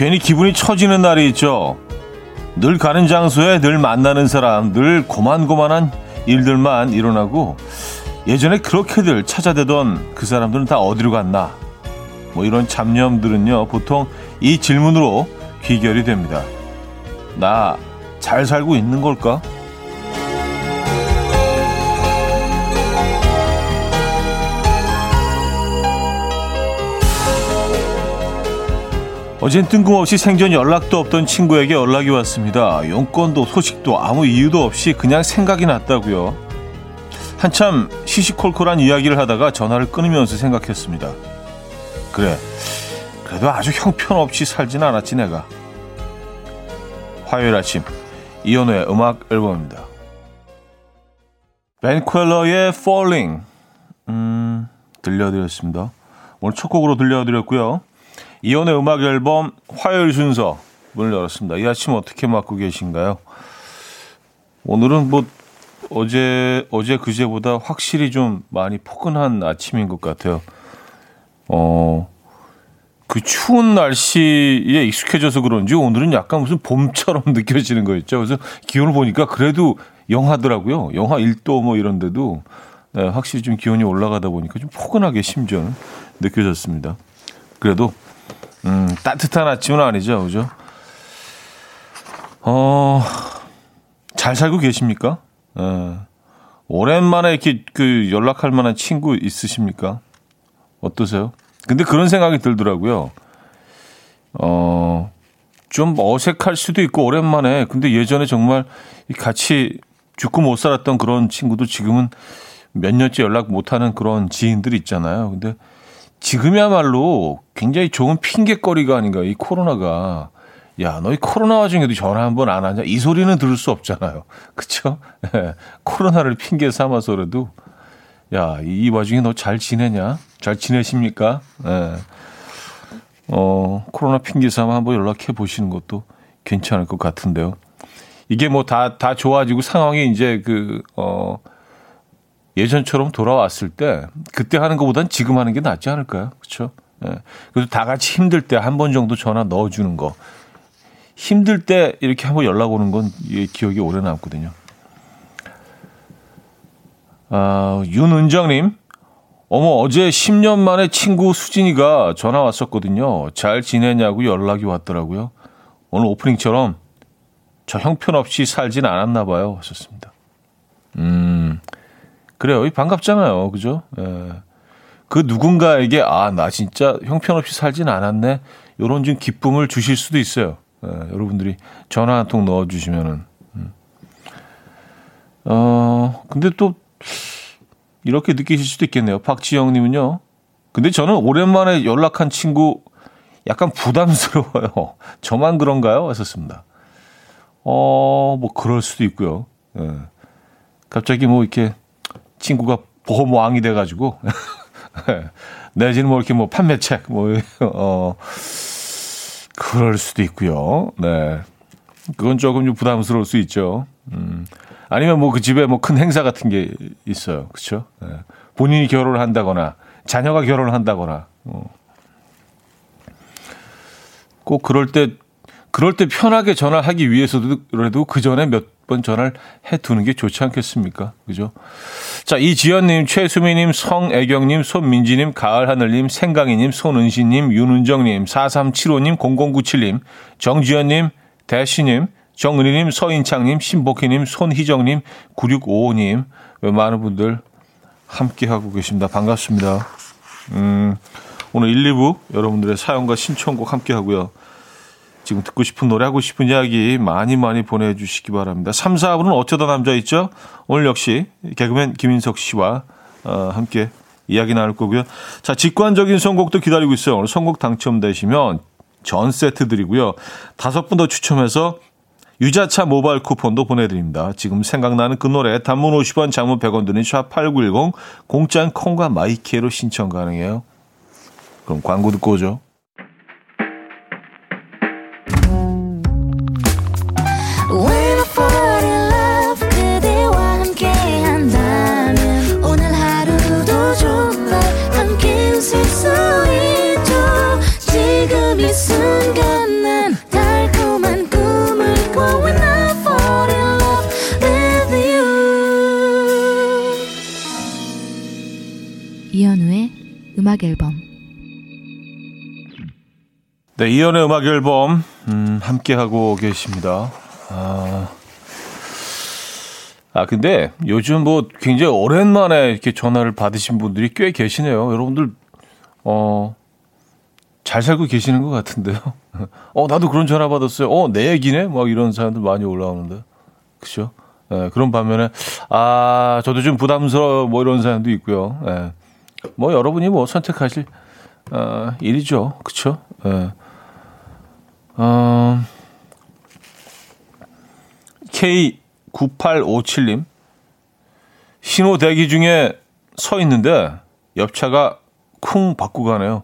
괜히 기분이 처지는 날이 있죠. 늘 가는 장소에 늘 만나는 사람, 늘 고만고만한 일들만 일어나고 예전에 그렇게들 찾아대던 그 사람들은 다 어디로 갔나? 뭐 이런 잡념들은요, 보통 이 질문으로 귀결이 됩니다. 나 잘 살고 있는 걸까? 어젠 뜬금없이 생전 연락도 없던 친구에게 연락이 왔습니다. 용건도 소식도 아무 이유도 없이 그냥 생각이 났다고요. 한참 시시콜콜한 이야기를 하다가 전화를 끊으면서 생각했습니다. 그래, 그래도 아주 형편없이 살진 않았지 내가. 화요일 아침 이현우의 음악 앨범입니다. 벤 퀄러의 Falling 음, 들려드렸습니다. 오늘 첫 곡으로 들려드렸고요. 이혼의 음악 앨범 화요일 순서 문을 열었습니다. 이 아침 어떻게 맞고 계신가요? 오늘은 뭐 어제 어제 그제보다 확실히 좀 많이 포근한 아침인 것 같아요. 어. 그 추운 날씨에 익숙해져서 그런지 오늘은 약간 무슨 봄처럼 느껴지는 거 있죠. 그래서 기온을 보니까 그래도 영하더라고요. 영하 1도 뭐 이런데도 네, 확실히 좀 기온이 올라가다 보니까 좀 포근하게 심지어는 느껴졌습니다. 그래도 음, 따뜻한 아침은 아니죠. 그죠? 어, 잘 살고 계십니까? 예. 오랜만에 이렇게 그 연락할 만한 친구 있으십니까? 어떠세요? 근데 그런 생각이 들더라고요. 어, 좀 어색할 수도 있고, 오랜만에. 근데 예전에 정말 같이 죽고 못 살았던 그런 친구도 지금은 몇 년째 연락 못 하는 그런 지인들 있잖아요. 근데 지금이야말로 굉장히 좋은 핑계거리가 아닌가, 이 코로나가. 야, 너희 코로나 와중에도 전화 한 번 안 하냐? 이 소리는 들을 수 없잖아요. 그쵸? 네. 코로나를 핑계 삼아서라도, 야, 이 와중에 너 잘 지내냐? 잘 지내십니까? 네. 어, 코로나 핑계 삼아 한번 연락해 보시는 것도 괜찮을 것 같은데요. 이게 뭐 다, 다 좋아지고 상황이 이제 그, 어, 예전처럼 돌아왔을 때 그때 하는 것보단 지금 하는 게 낫지 않을까요? 그렇죠? 예. 그래서 다 같이 힘들 때 한 번 정도 전화 넣어주는 거. 힘들 때 이렇게 한번 연락 오는 건 기억이 오래 남거든요. 아, 윤은정님, 어머, 어제 10년 만에 친구 수진이가 전화 왔었거든요. 잘 지내냐고 연락이 왔더라고요. 오늘 오프닝처럼 저 형편없이 살진 않았나 봐요. 하셨습니다. 음, 그래요. 반갑잖아요. 그죠? 예. 그 누군가에게, 아, 나 진짜 형편없이 살진 않았네. 요런 좀 기쁨을 주실 수도 있어요. 예, 여러분들이 전화 한 통 넣어 주시면은. 음. 어, 근데 또, 이렇게 느끼실 수도 있겠네요. 박지영 님은요. 근데 저는 오랜만에 연락한 친구 약간 부담스러워요. 저만 그런가요? 하셨습니다. 어, 뭐, 그럴 수도 있고요. 예. 갑자기 뭐, 이렇게 친구가 보험왕이 돼가지고, 내지는 뭐 이렇게 뭐 판매책, 뭐, 어, 그럴 수도 있고요. 네. 그건 조금 좀 부담스러울 수 있죠. 음. 아니면 뭐 그 집에 뭐 큰 행사 같은 게 있어요. 그렇죠? 네. 본인이 결혼을 한다거나 자녀가 결혼을 한다거나 어. 꼭 그럴 때 그럴 때 편하게 전화하기 위해서도 그래도 그 전에 몇 번 전화를 해 두는 게 좋지 않겠습니까? 그죠? 자, 이지연님, 최수미님, 성애경님, 손민지님, 가을하늘님, 생강이님, 손은시님, 윤은정님, 4375님, 0097님, 정지연님, 대시님, 정은희님, 서인창님, 신복희님, 손희정님, 9655님, 많은 분들 함께하고 계십니다. 반갑습니다. 음, 오늘 1, 2부 여러분들의 사연과 신청곡 함께하고요. 지금 듣고 싶은 노래 하고 싶은 이야기 많이 많이 보내주시기 바랍니다. 3, 4부는 어쩌다 남자 있죠? 오늘 역시 개그맨 김인석 씨와 어, 함께 이야기 나눌 거고요. 자, 직관적인 선곡도 기다리고 있어요. 오늘 선곡 당첨되시면 전 세트 드리고요. 다섯 분 더 추첨해서 유자차 모바일 쿠폰도 보내드립니다. 지금 생각나는 그 노래 단문 50원 장문 100원 드는 샵8910 공짜인 콩과 마이케이로 신청 가능해요. 그럼 광고 듣고 오죠. 음악 앨범 네, 이연의 음악 앨범 음, 함께 하고 계십니다. 아, 아 근데 요즘 뭐 굉장히 오랜만에 이렇게 전화를 받으신 분들이 꽤 계시네요. 여러분들 어. 잘 살고 계시는 것 같은데요. 어, 나도 그런 전화 받았어요. 어, 내 얘기네? 막 이런 사람들 많이 올라오는데. 그죠? 예, 그런 반면에, 아, 저도 좀 부담스러워, 뭐 이런 사람도 있고요. 예. 뭐 여러분이 뭐 선택하실, 어, 일이죠. 예. 어, K9857님. 신호 대기 중에 서 있는데 옆차가 쿵 바꾸고 가네요.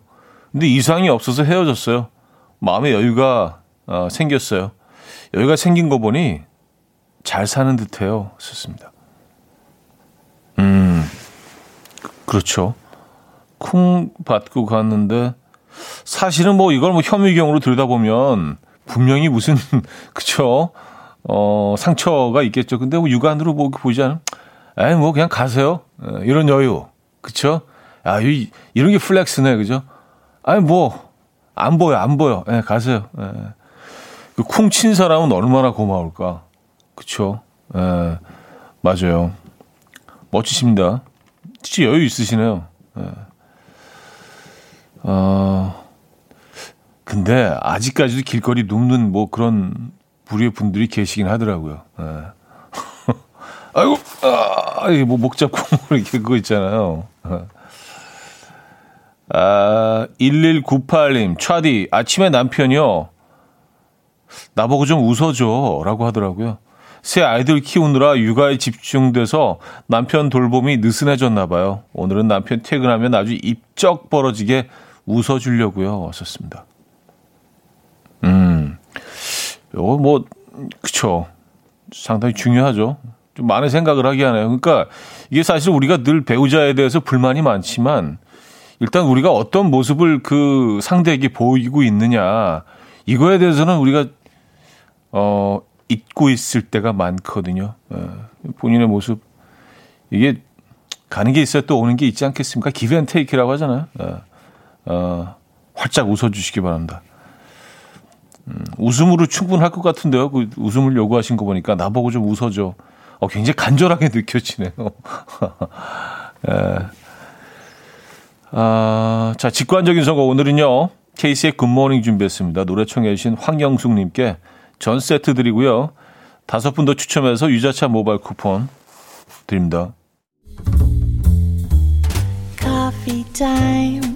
근데 이상이 없어서 헤어졌어요. 마음의 여유가 어, 생겼어요. 여유가 생긴 거 보니 잘 사는 듯해요. 썼습니다. 음, 그렇죠. 쿵 받고 갔는데 사실은 뭐 이걸 뭐 혐의경으로 들여다보면 분명히 무슨 그쵸 어 상처가 있겠죠. 근데 뭐 육안으로 뭐 보지 않으면 에이 뭐 그냥 가세요. 에, 이런 여유 그쵸? 아 이, 이런 게 플렉스네 그죠? 아니 뭐 안 보여 안 보여. 예, 가세요. 예. 그쿵 친 사람은 얼마나 고마울까. 그쵸? 예, 맞아요. 멋지십니다. 진짜 여유 있으시네요. 예. 어, 근데 아직까지도 길거리 눕는 뭐 그런 부류의 분들이 계시긴 하더라고요. 예. 아이고, 아, 뭐목 잡고 이렇게 그거 있잖아요. 아, 1198님, 차디, 아침에 남편이요. 나보고 좀 웃어줘. 라고 하더라고요. 새 아이들 키우느라 육아에 집중돼서 남편 돌봄이 느슨해졌나 봐요. 오늘은 남편 퇴근하면 아주 입적 벌어지게 웃어주려고요. 왔었습니다. 음, 요거 뭐, 그쵸. 상당히 중요하죠. 좀 많은 생각을 하게 하네요. 그러니까 이게 사실 우리가 늘 배우자에 대해서 불만이 많지만 일단 우리가 어떤 모습을 그 상대에게 보이고 있느냐 이거에 대해서는 우리가 어 잊고 있을 때가 많거든요. 어, 본인의 모습 이게 가는 게 있어야 또 오는 게 있지 않겠습니까? give and take라고 하잖아요. 어, 어, 활짝 웃어주시기 바랍니다. 음, 웃음으로 충분할 것 같은데요. 그 웃음을 요구하신 거 보니까 나보고 좀 웃어줘. 어, 굉장히 간절하게 느껴지네요. 에. 아, 자, 직관적인 선거 오늘은요. 케이스의 굿모닝 준비했습니다. 노래 청해 주신 황영숙님께 전 세트 드리고요. 다섯 분 더 추첨해서 유자차 모바일 쿠폰 드립니다. Coffee time.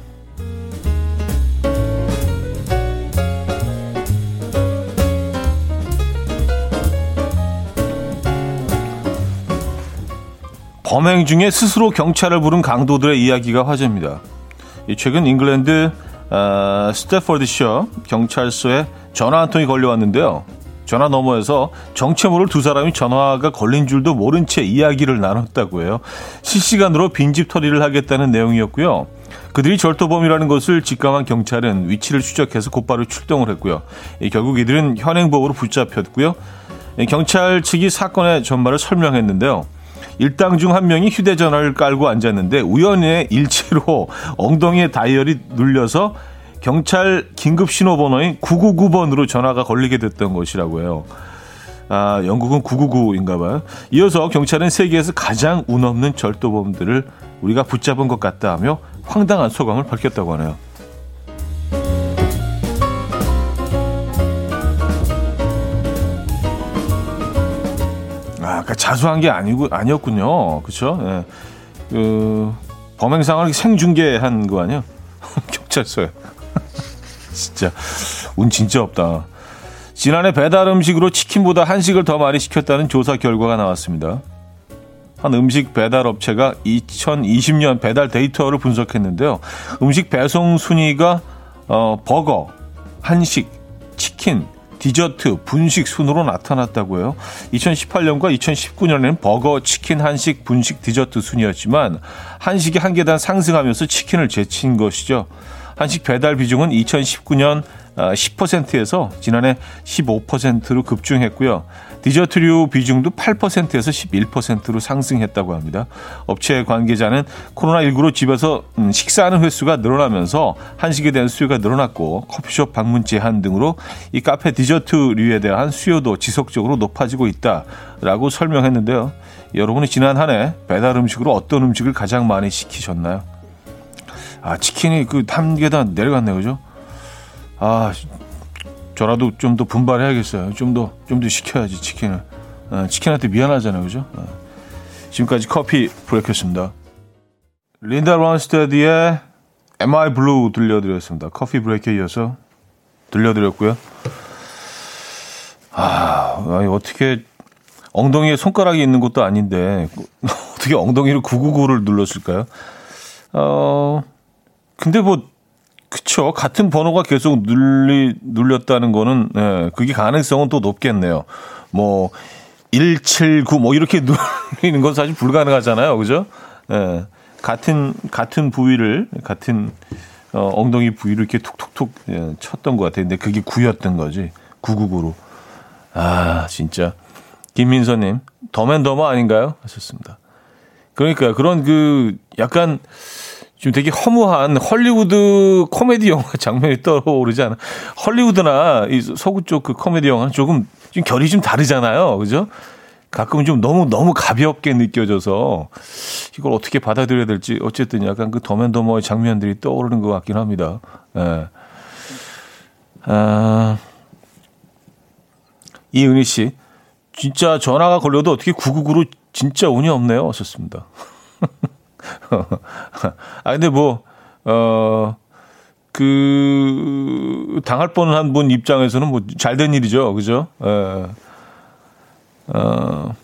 범행 중에 스스로 경찰을 부른 강도들의 이야기가 화제입니다. 최근 잉글랜드 어, 스태퍼드셔 경찰서에 전화 한 통이 걸려왔는데요. 전화 너머에서 정체 모를 두 사람이 전화가 걸린 줄도 모른 채 이야기를 나눴다고 해요. 실시간으로 빈집 처리를 하겠다는 내용이었고요. 그들이 절도범이라는 것을 직감한 경찰은 위치를 추적해서 곧바로 출동을 했고요. 결국 이들은 현행법으로 붙잡혔고요. 경찰 측이 사건의 전말을 설명했는데요. 일당 중 한 명이 휴대전화를 깔고 앉았는데 우연의 일치로 엉덩이에 다이얼이 눌려서 경찰 긴급 신호번호인 999번으로 전화가 걸리게 됐던 것이라고 해요. 아, 영국은 999인가 봐요. 이어서 경찰은 세계에서 가장 운 없는 절도범들을 우리가 붙잡은 것 같다 하며 황당한 소감을 밝혔다고 하네요. 아, 그러니까 자수한 게 아니고 아니었군요. 그렇죠? 예. 그 범행 상황을 생중계한 거 아니에요? 경찰서에. 진짜 운 진짜 없다. 지난해 배달 음식으로 치킨보다 한식을 더 많이 시켰다는 조사 결과가 나왔습니다. 한 음식 배달 업체가 2020년 배달 데이터를 분석했는데요. 음식 배송 순위가 어, 버거, 한식, 치킨, 디저트, 분식 순으로 나타났다고요. 2018년과 2019년에는 버거, 치킨, 한식, 분식, 디저트 순이었지만 한식이 한 계단 상승하면서 치킨을 제친 것이죠. 한식 배달 비중은 2019년 10%에서 아, 지난해 15%로 급증했고요. 디저트류 비중도 8%에서 11%로 상승했다고 합니다. 업체 관계자는 코로나19로 집에서 음, 식사하는 횟수가 늘어나면서 한식에 대한 수요가 늘어났고 커피숍 방문 제한 등으로 이 카페 디저트류에 대한 수요도 지속적으로 높아지고 있다라고 설명했는데요. 여러분이 지난 한 해 배달 음식으로 어떤 음식을 가장 많이 시키셨나요? 아, 치킨이 그 단계단 내려갔네요. 그죠? 아, 저라도 좀 더 분발해야겠어요. 좀 더, 좀 더 시켜야지, 치킨을. 어, 치킨한테 미안하잖아요. 그죠? 어. 지금까지 커피 브레이크였습니다. 린다 런스테드의 Am I Blue 들려드렸습니다. 커피 브레이크에 이어서 들려드렸고요. 아, 아니, 어떻게 엉덩이에 손가락이 있는 것도 아닌데 어떻게 엉덩이를 999를 눌렀을까요? 어, 근데 뭐 그쵸. 같은 번호가 계속 눌리, 눌렸다는 거는, 예, 그게 가능성은 또 높겠네요. 뭐, 179, 뭐, 이렇게 눌리는 건 사실 불가능하잖아요. 그죠? 예, 같은, 같은 부위를, 같은, 어, 엉덩이 부위를 이렇게 툭툭툭 예, 쳤던 것 같아요. 근데 그게 9였던 거지. 999로. 아, 진짜. 김민서님, 더맨더머 아닌가요? 하셨습니다. 그러니까 그런 그, 약간, 지금 되게 허무한 헐리우드 코미디 영화 장면이 떠오르지 않아. 헐리우드나 이 서구 쪽 그 코미디 영화는 조금 좀 결이 좀 다르잖아요. 그죠? 가끔은 좀 너무 너무 가볍게 느껴져서 이걸 어떻게 받아들여야 될지 어쨌든 약간 그 더맨더머의 장면들이 떠오르는 것 같긴 합니다. 예. 아, 이은희 씨, 진짜 전화가 걸려도 어떻게 999로 진짜 운이 없네요. 하셨습니다. 아, 근데 뭐, 어, 그, 당할 뻔한 분 입장에서는 뭐 잘된 일이죠. 그죠? 에, 어,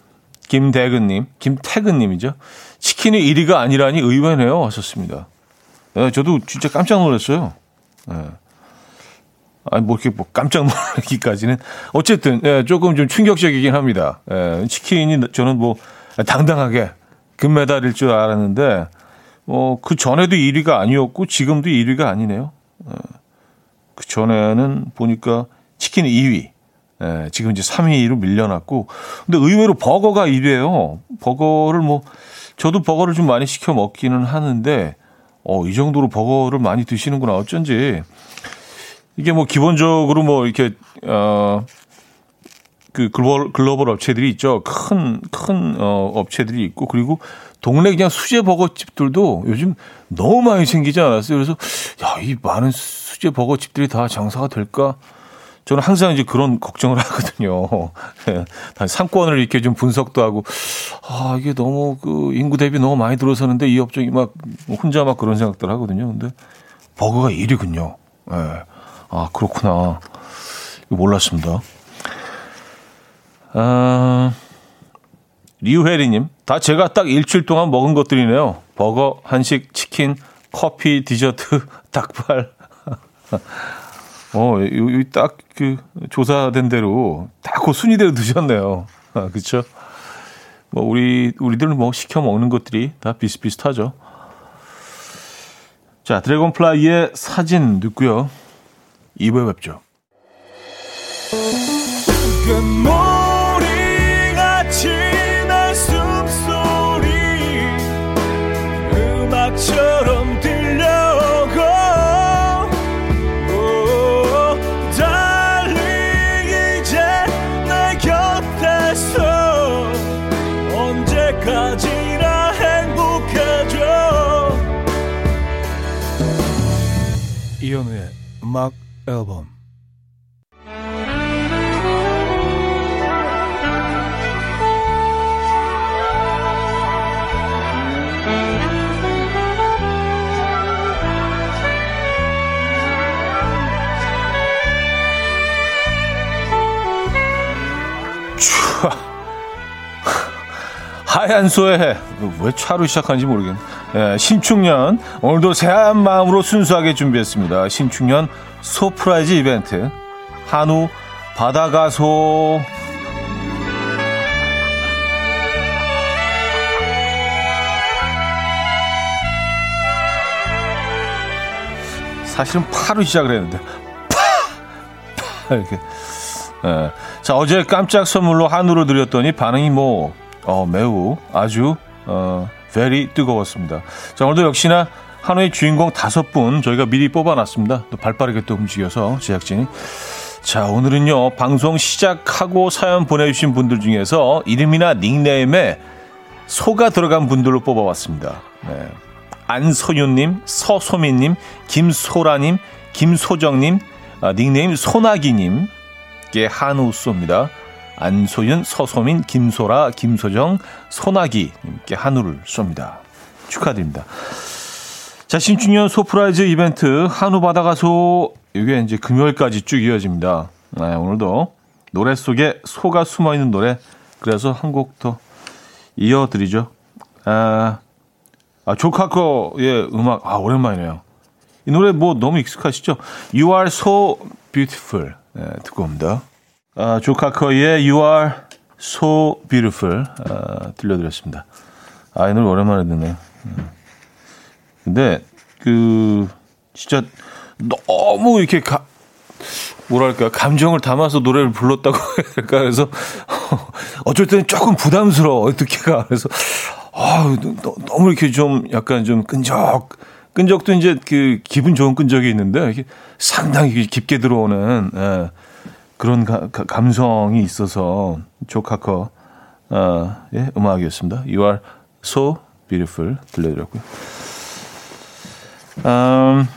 김대근님, 김태근님이죠. 치킨이 1위가 아니라니 의외네요. 하셨습니다. 예, 저도 진짜 깜짝 놀랐어요. 예. 아니, 뭐, 이렇게 뭐 깜짝 놀라기까지는. 어쨌든, 예, 조금 좀 충격적이긴 합니다. 예, 치킨이 저는 뭐, 당당하게 금메달일 줄 알았는데 어, 그 전에도 1위가 아니었고 지금도 1위가 아니네요. 어, 그 전에는 보니까 치킨 2위. 예, 지금 이제 3위로 밀려났고. 근데 의외로 버거가 1위예요. 버거를 뭐 저도 버거를 좀 많이 시켜 먹기는 하는데 어, 이 정도로 버거를 많이 드시는구나. 어쩐지. 이게 뭐 기본적으로 뭐 이렇게 어 그 글로벌, 글로벌 업체들이 있죠. 큰, 큰, 어, 업체들이 있고, 그리고 동네 그냥 수제 버거집들도 요즘 너무 많이 생기지 않았어요. 그래서, 야, 이 많은 수제 버거집들이 다 장사가 될까? 저는 항상 이제 그런 걱정을 하거든요. 예, 상권을 이렇게 좀 분석도 하고, 아, 이게 너무 그 인구 대비 너무 많이 들어서는데 이 업종이 막 혼자 막 그런 생각들 하거든요. 근데 버거가 1위군요. 예. 아, 그렇구나. 몰랐습니다. 아, 리우혜리님, 다 제가 딱 일주일 동안 먹은 것들이네요. 버거, 한식, 치킨, 커피, 디저트, 닭발. 어, 여기 딱 그 조사된 대로 딱그 순위대로 드셨네요. 아, 그쵸? 뭐, 우리, 우리들은 뭐 시켜 먹는 것들이 다 비슷비슷하죠. 자, 드래곤 플라이의 사진 듣고요. 2부에 뵙죠. 음악 앨범 하얀 해. 왜 차로 시작하는지 모르겠네. 예, 신축년. 오늘도 새한 마음으로 순수하게 준비했습니다. 신축년 소프라이즈 이벤트. 한우 받아가소 사실은 파로 시작을 했는데 파! 파! 이렇게 예. 자 어제 깜짝 선물로 한우를 드렸더니 반응이 뭐 어, 매우 아주 어, very 뜨거웠습니다. 자 오늘도 역시나 한우의 주인공 다섯 분 저희가 미리 뽑아놨습니다. 또 발빠르게 또 움직여서 제작진이 자 오늘은요 방송 시작하고 사연 보내주신 분들 중에서 이름이나 닉네임에 소가 들어간 분들로 뽑아왔습니다. 네. 안소윤님, 서소민님, 김소라님, 김소정님, 아, 닉네임 소나기님께 한우 쏩니다. 안소윤, 서소민, 김소라, 김소정, 소나기님께 한우를 쏩니다. 축하드립니다. 자, 신축년 소프라이즈 이벤트 한우 받아가소 이게 이제 금요일까지 쭉 이어집니다. 네, 오늘도 노래 속에 소가 숨어 있는 노래 그래서 한 곡 더 이어드리죠. 아, 아, 조카코의 음악, 아, 오랜만이네요. 이 노래 뭐 너무 익숙하시죠? You are so beautiful. 네, 듣고 옵니다. 아, 조카코의 You are so beautiful. 아, 들려드렸습니다. 아, 이 노래 오랜만에 듣네요. 음. 근데, 그, 진짜 너무 이렇게 가, 뭐랄까, 감정을 담아서 노래를 불렀다고 될까. 그래서, 어쩔 때는 조금 부담스러워, 듣기가. 그래서, 아, 너무 이렇게 좀 약간 좀 끈적, 끈적도 이제 그 기분 좋은 끈적이 있는데 이게 상당히 깊게 들어오는 예, 그런 가, 가, 감성이 있어서 조카커 어, 예, 음악이었습니다. You are so beautiful 들려드렸고요. 음,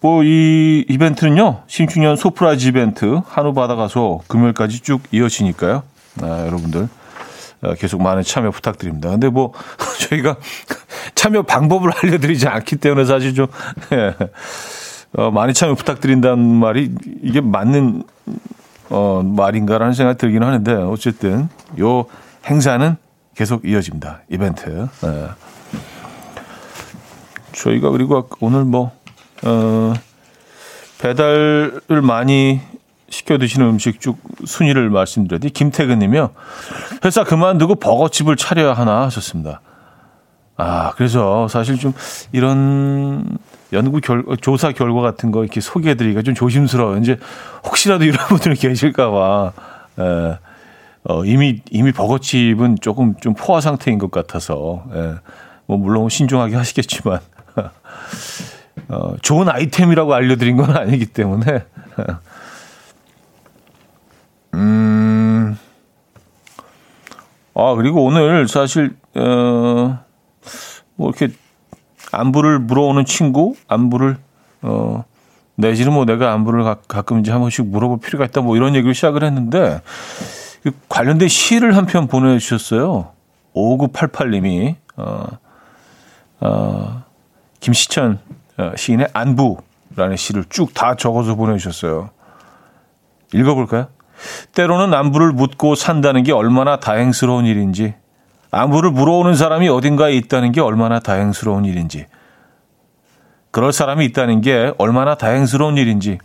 뭐이 이벤트는요 신축년 소프라지 이벤트 한우 받아가서 금요일까지 쭉 이어지니까요. 아, 여러분들 어, 계속 많은 참여 부탁드립니다. 근데 뭐 저희가 참여 방법을 알려드리지 않기 때문에 사실 좀 예, 어, 많이 참여 부탁드린다는 말이 이게 맞는 어, 말인가라는 생각이 들긴 하는데 어쨌든 요 행사는 계속 이어집니다. 이벤트. 예. 저희가 그리고 오늘 뭐 어, 배달을 많이 시켜 드시는 음식 쭉 순위를 말씀드렸더니 김태근님이요. 회사 그만두고 버거집을 차려야 하나 하셨습니다. 아 그래서 사실 좀 이런 연구 결 조사 결과 같은 거 이렇게 소개해드리기가 좀 조심스러워. 이제 혹시라도 이런 분들 계실까봐. 에, 어, 이미 이미 버거집은 조금 좀 포화 상태인 것 같아서. 에, 뭐 물론 신중하게 하시겠지만. 어, 좋은 아이템이라고 알려드린 건 아니기 때문에 음. 아, 그리고 오늘 사실, 어, 뭐 이렇게 안부를 물어오는 친구, 안부를, 어, 내지는 뭐 내가 안부를 가, 가끔 이제 한 번씩 물어볼 필요가 있다 뭐 이런 얘기를 시작을 했는데, 그 관련된 시를 한 편 보내주셨어요. 5988님이, 어, 어, 김시천 어, 시인의 안부라는 시를 쭉 다 적어서 보내주셨어요. 읽어볼까요? 때로는 안부를 묻고 산다는 게 얼마나 다행스러운 일인지, 안부를 물어오는 사람이 어딘가에 있다는 게 얼마나 다행스러운 일인지, 그럴 사람이 있다는 게 얼마나 다행스러운 일인지,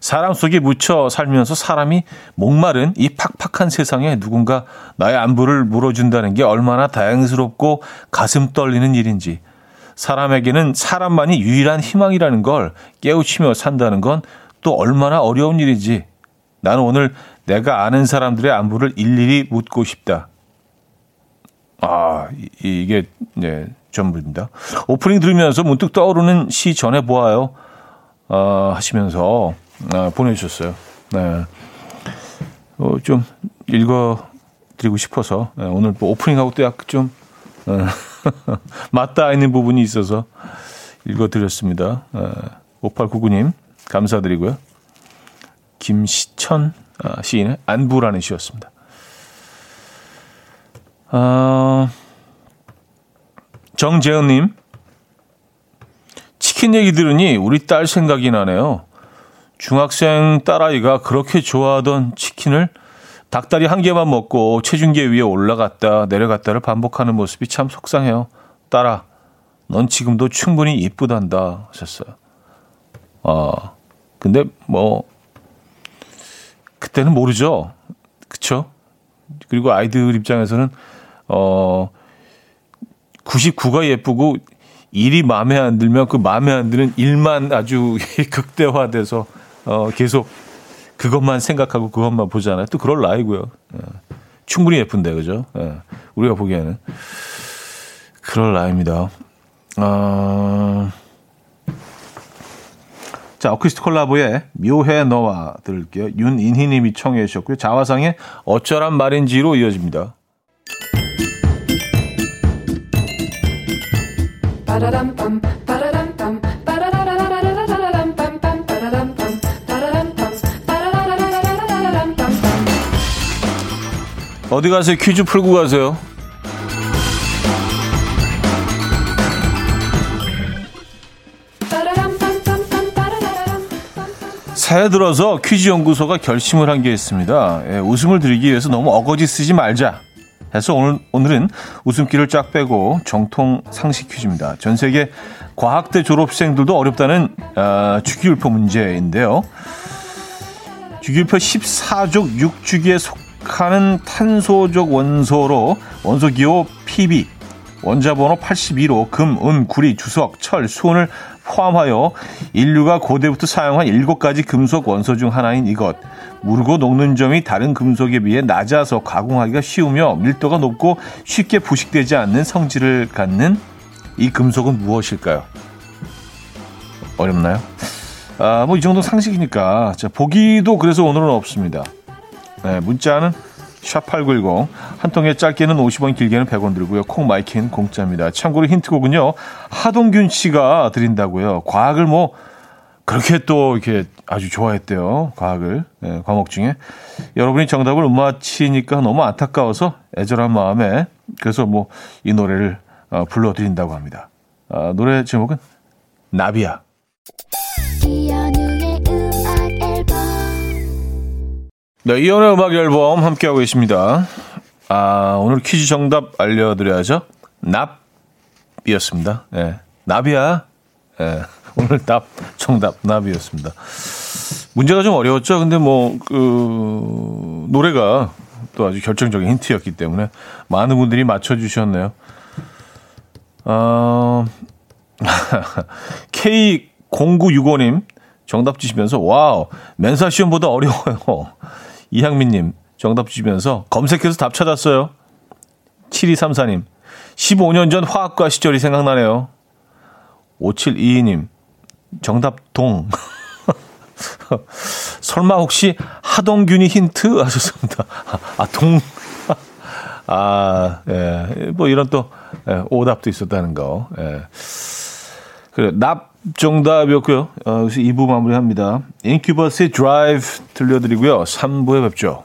사람 속에 묻혀 살면서 사람이 목마른 이 팍팍한 세상에 누군가 나의 안부를 물어준다는 게 얼마나 다행스럽고 가슴 떨리는 일인지, 사람에게는 사람만이 유일한 희망이라는 걸 깨우치며 산다는 건 또 얼마나 어려운 일인지. 나는 오늘 내가 아는 사람들의 안부를 일일이 묻고 싶다. 아, 이, 게 네, 전부입니다. 오프닝 들으면서 문득 떠오르는 시 전해 보아요. 어, 하시면서 아, 보내주셨어요. 네. 어, 좀 읽어드리고 싶어서 네, 오늘 뭐 오프닝하고 또 약간 좀 어, 맞닿아 있는 부분이 있어서 읽어드렸습니다. 어, 5899님 감사드리고요. 김시천 아, 시인의 안부라는 시였습니다. 아, 정재현님, 치킨 얘기 들으니 우리 딸 생각이 나네요. 중학생 딸아이가 그렇게 좋아하던 치킨을 닭다리 한 개만 먹고 체중계 위에 올라갔다 내려갔다를 반복하는 모습이 참 속상해요. 딸아, 넌 지금도 충분히 이쁘단다 하셨어요. 아, 근데 뭐 그때는 모르죠. 그쵸? 그리고 아이들 입장에서는, 어, 99가 예쁘고 1이 마음에 안 들면 그 마음에 안 드는 1만 아주 극대화돼서, 어, 계속 그것만 생각하고 그것만 보잖아요. 또 그럴 나이고요. 예. 충분히 예쁜데, 그죠? 예. 우리가 보기에는. 그럴 나이입니다. 어... 자, 어쿠스틱 콜라보의 묘해 너와 들을게요. 윤인희 님이 청해 주셨고요. 자화상의 어쩌란 말인지로 이어집니다. 어디 가세요? 퀴즈 풀고 가세요. 새해 들어서 퀴즈 연구소가 결심을 한 게 있습니다. 예, 웃음을 드리기 위해서 너무 어거지 쓰지 말자. 해서 오늘, 오늘은 웃음기를 쫙 빼고 정통 상식 퀴즈입니다. 전 세계 과학대 졸업생들도 어렵다는 어, 주기율표 문제인데요. 주기율표 14족 6주기에 속하는 탄소적 원소로 원소 기호 PB, 원자 번호 82로 금, 은, 구리, 주석, 철, 수은을 포함하여 인류가 고대부터 사용한 일곱 가지 금속 원소 중 하나인 이것. 무르고 녹는 점이 다른 금속에 비해 낮아서 가공하기가 쉬우며 밀도가 높고 쉽게 부식되지 않는 성질을 갖는 이 금속은 무엇일까요? 어렵나요? 아, 뭐 이 정도 상식이니까. 자, 보기도 그래서 오늘은 없습니다. 네, 문자는 샵8910. 한 통에 짧게는 50원, 길게는 100원 들고요. 콩 마이킹 공짜입니다. 참고로 힌트곡은요. 하동균 씨가 드린다고요. 과학을 뭐 그렇게 또 이렇게 아주 좋아했대요. 과학을. 네, 과목 중에. 여러분이 정답을 못 맞히니까 너무 안타까워서 애절한 마음에 그래서 뭐 이 노래를 어, 불러드린다고 합니다. 아, 노래 제목은 나비야. 네, 이연의 음악 앨범 함께하고 계십니다. 아, 오늘 퀴즈 정답 알려드려야죠. 납이었습니다. 네, 납이야. 네, 오늘 답, 정답, 납이었습니다. 문제가 좀 어려웠죠. 근데 뭐, 그, 노래가 또 아주 결정적인 힌트였기 때문에 많은 분들이 맞춰주셨네요. 어, K0965님 정답 주시면서, 와우, 맨사 시험보다 어려워요. 이향민님 정답 주시면서 검색해서 답 찾았어요. 7234님 15년 전 화학과 시절이 생각나네요. 5722님 정답 동 설마 혹시 하동균이 힌트 하셨습니다. 아, 동. 아, 예. 뭐 이런 또 예, 오답도 있었다는 거. 예. 그래, 납 정답이었고요. 어, 여기서 2부 마무리합니다. 인큐버스의 드라이브 들려드리고요. 3부에 뵙죠.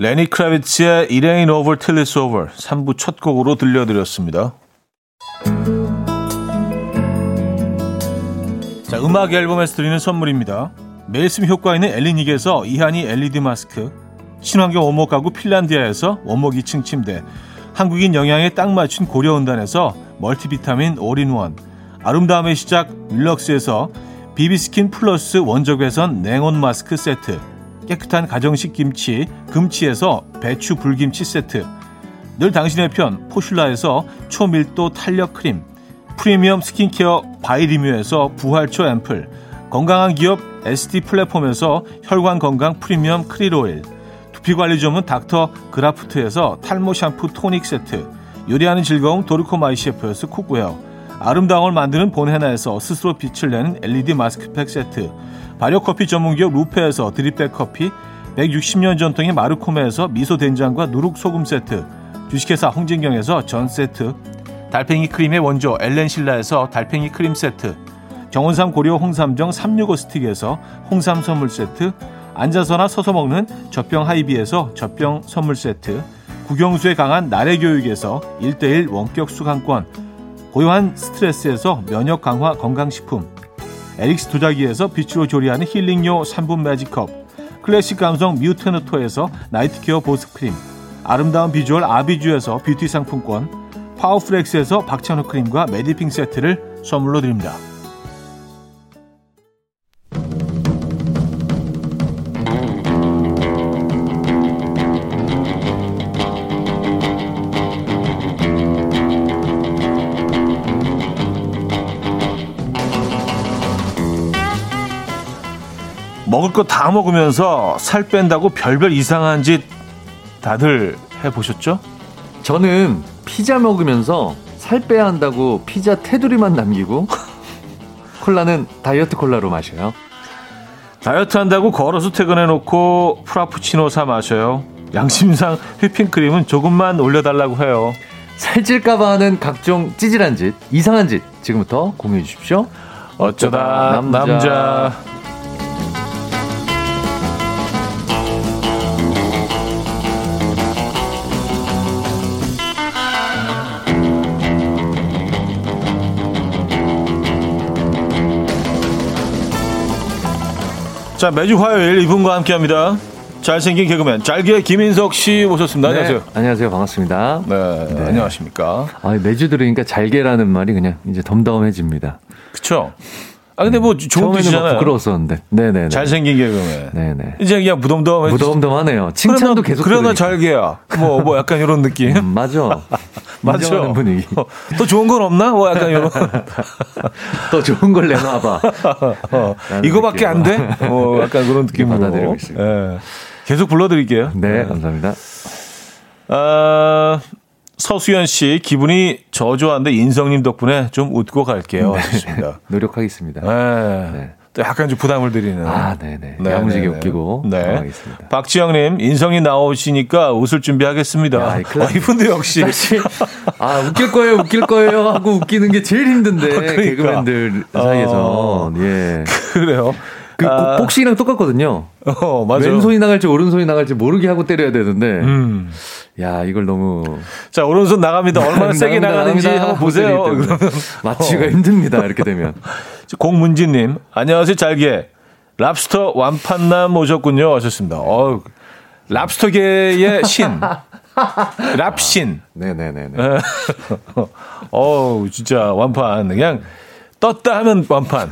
레니 크라비츠의 It Ain't Over Till It's Over 3부 첫 곡으로 들려드렸습니다. 자, 음악 앨범에서 드리는 선물입니다. 매일 쓰 효과 있는 엘리닉에서 이하니 LED 마스크 친환경 원목 가구 핀란디아에서 원목 2층 침대 한국인 영양에 딱 맞춘 고려은단에서 multivitamin all-in-one 아름다움의 시작 윌럭스에서 비비스킨 플러스 원적외선 냉온 마스크 세트 깨끗한 가정식 김치 금치에서 배추 불김치 세트. 늘 당신의 편 포슐라에서 초밀도 탄력 크림 프리미엄 스킨케어 바이리뮤에서 부활초 앰플 건강한 기업 SD 플랫폼에서 혈관 건강 프리미엄 크릴 오일 두피관리 전문 닥터 그라프트에서 탈모 샴푸 토닉 세트 요리하는 즐거움 도르코 마이 셰프에서 cookware 아름다움을 만드는 본헤나에서 스스로 빛을 내는 LED 마스크팩 세트, 발효커피 전문기업 루페에서 drip bag 커피, 160년 전통의 마르코메에서 미소된장과 누룩소금 세트, 주식회사 홍진경에서 전 세트, 달팽이 크림의 원조 엘렌실라에서 달팽이 크림 세트, 정원삼 고려 홍삼정 365 스틱에서 홍삼 선물 세트, 앉아서나 서서 먹는 젖병 하이비에서 젖병 선물 세트, 국영수에 강한 나래 교육에서 1대1 원격 수강권, 고요한 스트레스에서 면역 강화 건강식품, 에릭스 도자기에서 빛으로 조리하는 힐링요 3분 매직컵, 클래식 감성 뮤테너토에서 night care 보습크림, 아름다운 비주얼 아비주에서 뷰티 상품권, 파워프렉스에서 박찬호 크림과 메디핑 세트를 선물로 드립니다. 먹을 거 다 먹으면서 살 뺀다고 별별 이상한 짓 다들 해보셨죠? 저는 피자 먹으면서 살 빼야 한다고 피자 테두리만 남기고 콜라는 다이어트 콜라로 마셔요. 다이어트 한다고 걸어서 퇴근해놓고 프라푸치노 사 마셔요. 양심상 휘핑크림은 조금만 올려달라고 해요. 살찔까봐 하는 각종 찌질한 짓, 이상한 짓 지금부터 공유해 주십시오. 어쩌다 남자. 남자. 자, 매주 화요일 이분과 함께 합니다. 잘생긴 개그맨, 잘게 김인석 씨 모셨습니다. 네, 안녕하세요. 안녕하세요. 반갑습니다. 네, 네. 안녕하십니까. 아, 매주 들으니까 잘게라는 말이 그냥 이제 덤덤해집니다. 그쵸. 아 근데 뭐 좋은 뜻이잖아요. 부끄러웠었는데. 네네. 잘생긴 개그맨. 네네. 이제 그냥 무덤덤해. 무덤덤하네요. 칭찬도 그러나, 계속. 그러나 잘게야. 뭐뭐 뭐 약간 이런 느낌. 음, 맞아. 맞죠. 분위기. 어, 또 좋은 건 없나? 뭐 약간 이런. 또 좋은 걸 내놔봐. 어, 이거밖에 안 돼? 뭐 약간 그런 느낌으로. 받아들이고 있습니다. 예. 계속 불러드릴게요. 네, 네. 감사합니다. 아. 서수연 씨 기분이 저조한데 인성님 덕분에 좀 웃고 갈게요. 네. 좋습니다. 노력하겠습니다. 네. 네. 또 약간 좀 부담을 드리는. 아, 네네. 네. 야무지게 네, 네. 웃기고. 네. 하겠습니다. 박지영님, 인성이 나오시니까 웃을 준비하겠습니다. 야, 어, 이분도 역시. 사실, 아, 웃길 거예요, 웃길 거예요 하고 웃기는 게 제일 힘든데. 그러니까. 개그맨들 사이에서. 어, 예. 그래요. 그 아. 복싱이랑 똑같거든요. 어, 맞아. 왼손이 나갈지 오른손이 나갈지 모르게 하고 때려야 되는데. 음. 야, 이걸 너무. 자, 오른손 나갑니다. 얼마나 세게 나가는지 한번 보세요. 맞추기가 어. 힘듭니다. 이렇게 되면. 공문진님, 안녕하세요, 잘게. 랍스터 완판남 오셨군요. 하셨습니다. 어 랍스터계의 신. 랍신. 네네네. 어우, 진짜 완판. 그냥 떴다 하면 완판.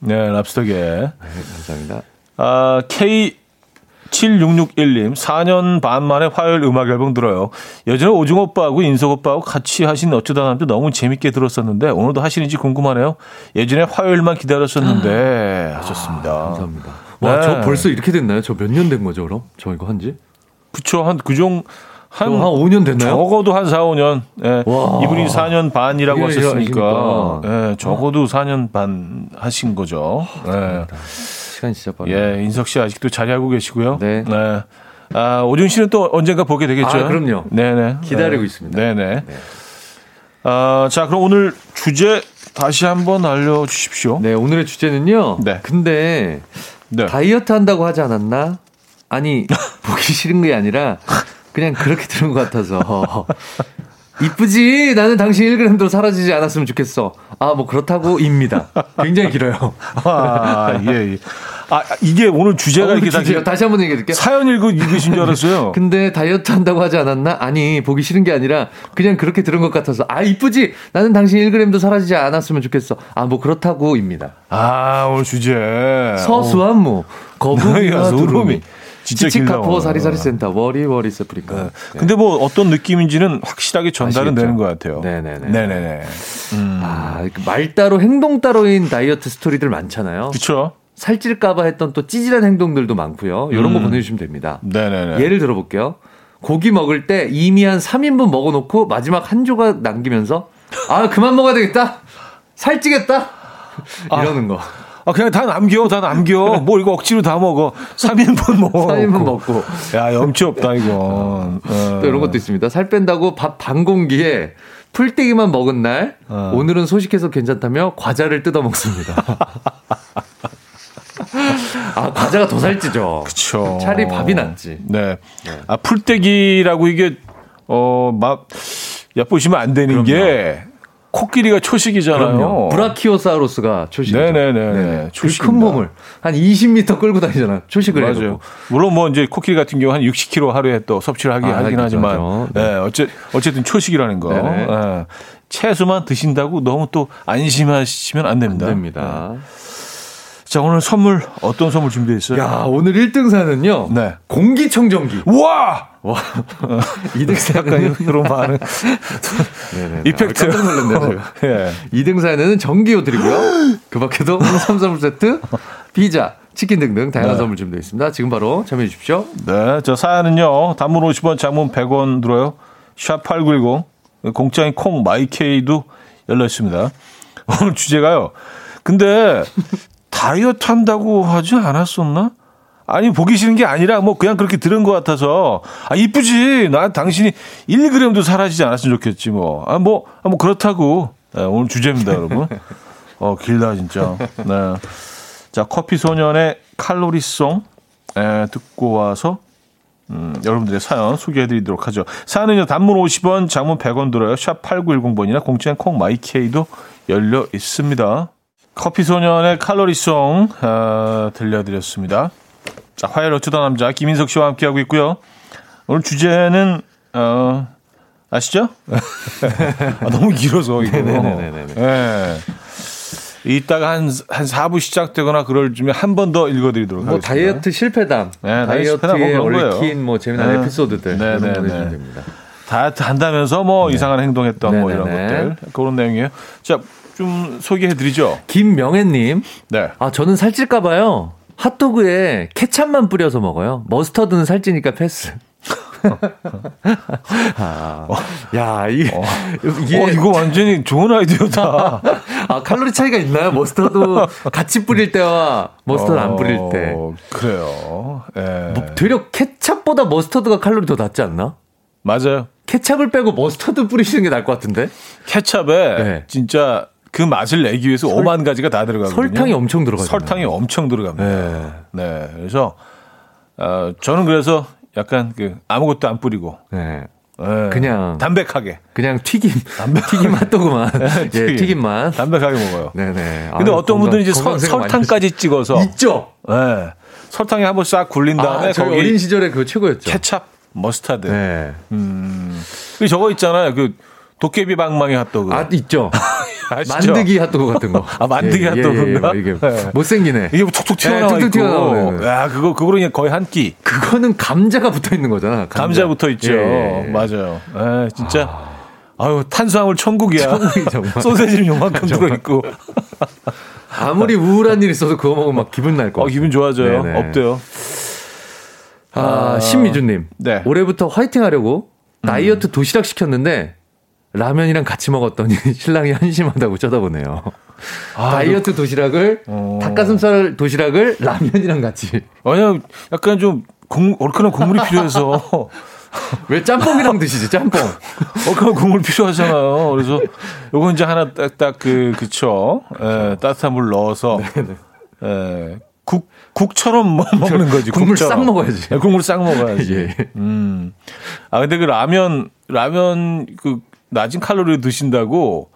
네, 랍스터계. 네, 감사합니다. 아, K 7661님, 4년 반 만에 화요일 음악 앨범 들어요. 예전에 오중 오빠하고 인석 오빠하고 같이 하신 어쩌다 남도 너무 재밌게 들었었는데, 오늘도 하시는지 궁금하네요. 예전에 화요일만 기다렸었는데, 하셨습니다. 아, 감사합니다. 와, 네. 저 벌써 이렇게 됐나요? 저 몇 년 된 거죠, 그럼? 저 이거 한지? 그쵸, 한, 그 정, 한, 한 5년 됐나요? 적어도 한 4, 5년. 예. 이분이 4년 반이라고 하셨으니까. 예, 적어도 4년 반 하신 거죠. 예. 시간이 진짜 빠르 예, 인석 씨 아직도 자리하고 계시고요. 네. 네. 아, 오준 씨는 또 언젠가 보게 되겠죠. 아, 그럼요. 네네. 기다리고 네. 있습니다. 네네. 네. 아, 자, 그럼 오늘 주제 다시 한번 알려주십시오. 네, 오늘의 주제는요. 네. 근데 네. 다이어트 한다고 하지 않았나? 아니, 보기 싫은 게 아니라 그냥 그렇게 들은 것 같아서. 이쁘지? 나는 당신 1g도 사라지지 않았으면 좋겠어. 아, 뭐 그렇다고입니다. 굉장히 길어요. 아, 예, 예. 아, 이게 오늘 주제가 어, 이렇게 주제가 다시 한번 얘기해 드릴게요. 사연 읽고 읽으신 줄 알았어요. 근데 다이어트 한다고 하지 않았나? 아니, 보기 싫은 게 아니라 그냥 그렇게 들은 것 같아서 아, 이쁘지? 나는 당신 1g도 사라지지 않았으면 좋겠어. 아, 뭐 그렇다고입니다. 아, 오늘 주제. 서수한 뭐 거북이와 두루미. 진짜 치치카포 사리사리 센타 워리 워리 세브리깡. 네. 네. 근데 뭐 어떤 느낌인지는 확실하게 전달은 아시겠죠? 되는 것 같아요. 네네네. 네네네. 음. 아, 그말 따로 행동 따로인 다이어트 스토리들 많잖아요. 그렇죠. 살찔까봐 했던 또 찌질한 행동들도 많고요. 이런 음. 거 보내주시면 됩니다. 네네네. 예를 들어볼게요. 고기 먹을 때 이미 한 3인분 먹어놓고 마지막 한 조각 남기면서 아 그만 먹어야 되겠다 살찌겠다 아. 이러는 거. 아, 그냥 다 남겨, 다 남겨. 뭐 이거 억지로 다 먹어. 3인분 먹어. 3인분 먹고. 야, 염치 없다, 이거. 어. 또 이런 것도 있습니다. 살 뺀다고 밥 반 공기에 풀떼기만 먹은 날, 어. 오늘은 소식해서 괜찮다며 과자를 뜯어 먹습니다. 아, 과자가 더 살찌죠. 그쵸. 차라리 밥이 낫지. 네. 네. 아, 풀떼기라고 이게, 어, 막, 얕보시면 안 되는 그럼요. 게, 코끼리가 초식이잖아요. 그럼요. 브라키오사우루스가 초식이죠. 네네네. 네. 초식 큰 몸을 한 20m 끌고 다니잖아. 초식을 맞아요. 해놓고. 물론 뭐 이제 코끼리 같은 경우 한 60kg 하루에 또 섭취를 하긴 아, 하긴 하지만, 네. 네. 어째 어쨌든 초식이라는 거. 네. 채소만 드신다고 너무 또 안심하시면 안 됩니다. 안 됩니다. 네. 자, 오늘 선물 어떤 선물 준비했어요? 야, 오늘 1등사는요. 네. 공기청정기. 와! 와. 2등사는 그런 많은 이펙트. 깜짝 놀랐네요, 제가. 예. 2등사에는 전기요 드리고요. 그 밖에도 삼선물 세트, 피자, 치킨 등등 다양한 네. 선물 준비되어 있습니다. 지금 바로 참여해 주십시오. 네, 저 사연은요. 단문 50원, 장문 100원 들어요. 샵 8910 공짜인 콩 마이케이도 열려 있습니다. 오늘 주제가요. 근데 다이어트 한다고 하지 않았었나? 아니 보기 싫은 게 아니라 뭐 그냥 그렇게 들은 것 같아서 아 이쁘지 나 당신이 1g도 사라지지 않았으면 좋겠지 뭐아뭐 아, 뭐, 아, 뭐 그렇다고 네, 오늘 주제입니다 여러분 어 길다 진짜 네자 커피 소년의 칼로리송 에, 듣고 와서 음, 여러분들의 사연 소개해드리도록 하죠. 사연은요, 단문 50원, 장문 100원 들어요. 샵 8910번이나 공짜인 콩 마이케이도 열려 있습니다. 커피 소년의 칼로리송 어, 들려드렸습니다. 자, 화요일 어쩌다 남자 김인석 씨와 함께하고 있고요. 오늘 주제는 어, 아시죠? 아, 너무 길어서 이거. 네네네. 네. 이따가 한, 한 4부 시작되거나 그럴 쯤에 한 번 더 읽어드리도록 뭐 하겠습니다. 다이어트 실패담, 네, 다이어트에 뭐 얽힌 뭐 재미난 네. 에피소드들 네네네. 됩니다. 다이어트 한다면서 뭐 네. 이상한 행동했던 네네네. 뭐 이런 것들 그런 내용이에요. 자, 좀 소개해드리죠. 김명혜님. 네. 아 저는 살찔까 봐요. 핫도그에 케찹만 뿌려서 먹어요. 머스터드는 살찌니까 패스. 아, 야, 이게, 어, 이게 어, 이거 완전히 좋은 아이디어다. 아, 칼로리 차이가 있나요? 머스터드 같이 뿌릴 때와 머스터드 어, 안 뿌릴 때. 그래요. 예. 뭐, 되려 케찹보다 머스터드가 칼로리 더 낮지 않나? 맞아요. 케찹을 빼고 머스터드 뿌리시는 게 나을 것 같은데? 케찹에 네. 진짜 그 맛을 내기 위해서 설, 5만 가지가 다 들어가거든요. 설탕이 엄청 들어가요. 설탕이 엄청 들어갑니다. 네. 네. 그래서 어, 저는 그래서 약간 그 아무것도 안 뿌리고 네. 네. 그냥 담백하게 그냥 튀김 담백 튀김 핫도그만 네, 예, 튀김 만 담백하게 먹어요. 네네. 근데 아유, 어떤 건강, 분들은 이제 서, 설탕까지 찍어서 있죠. 네. 설탕에 한번 싹 굴린 다음에 아, 거기 어린 시절에 그 최고였죠. 케찹, 머스타드. 네. 음. 그 저거 있잖아요. 그 도깨비 방망이 핫도그. 아, 있죠. 만드기 핫도그 같은 거. 아, 만드기 예, 핫도그인가? 예, 예, 이게 네. 못생기네. 이게 뭐 툭툭 튀어나와 네, 툭툭 튀어나오네. 야, 그거 그거로 거의 한 끼. 그거는 감자가 붙어 있는 거잖아. 감자, 감자 붙어 있죠. 예, 예. 맞아요. 에, 진짜 아. 유 탄수화물 천국이야. 소세지는 요만큼 들어 있고. 아무리 우울한 일 있어도 그거 먹으면 막 기분 날 거. 어, 기분 좋아져요. 네네. 없대요. 아, 아, 신미주님. 네. 올해부터 화이팅 하려고 다이어트 음. 도시락 시켰는데 라면이랑 같이 먹었더니 신랑이 한심하다고 쳐다보네요. 아, 다이어트 도시락을 어... 닭가슴살 도시락을 라면이랑 같이. 아니야, 약간 좀 국, 얼큰한 국물이 필요해서. 왜 짬뽕이랑 드시지 짬뽕? 얼큰한 국물 필요하잖아요. 그래서 요거 이제 하나 딱딱 그 그쵸? 예, 따뜻한 물 넣어서 네네. 예, 국 국처럼 먹는 거지. 국물. 싹 먹어야지. 예, 국물 싹 먹어야지. 예. 음. 아 근데 그 라면 라면 그 낮은 칼로리 드신다고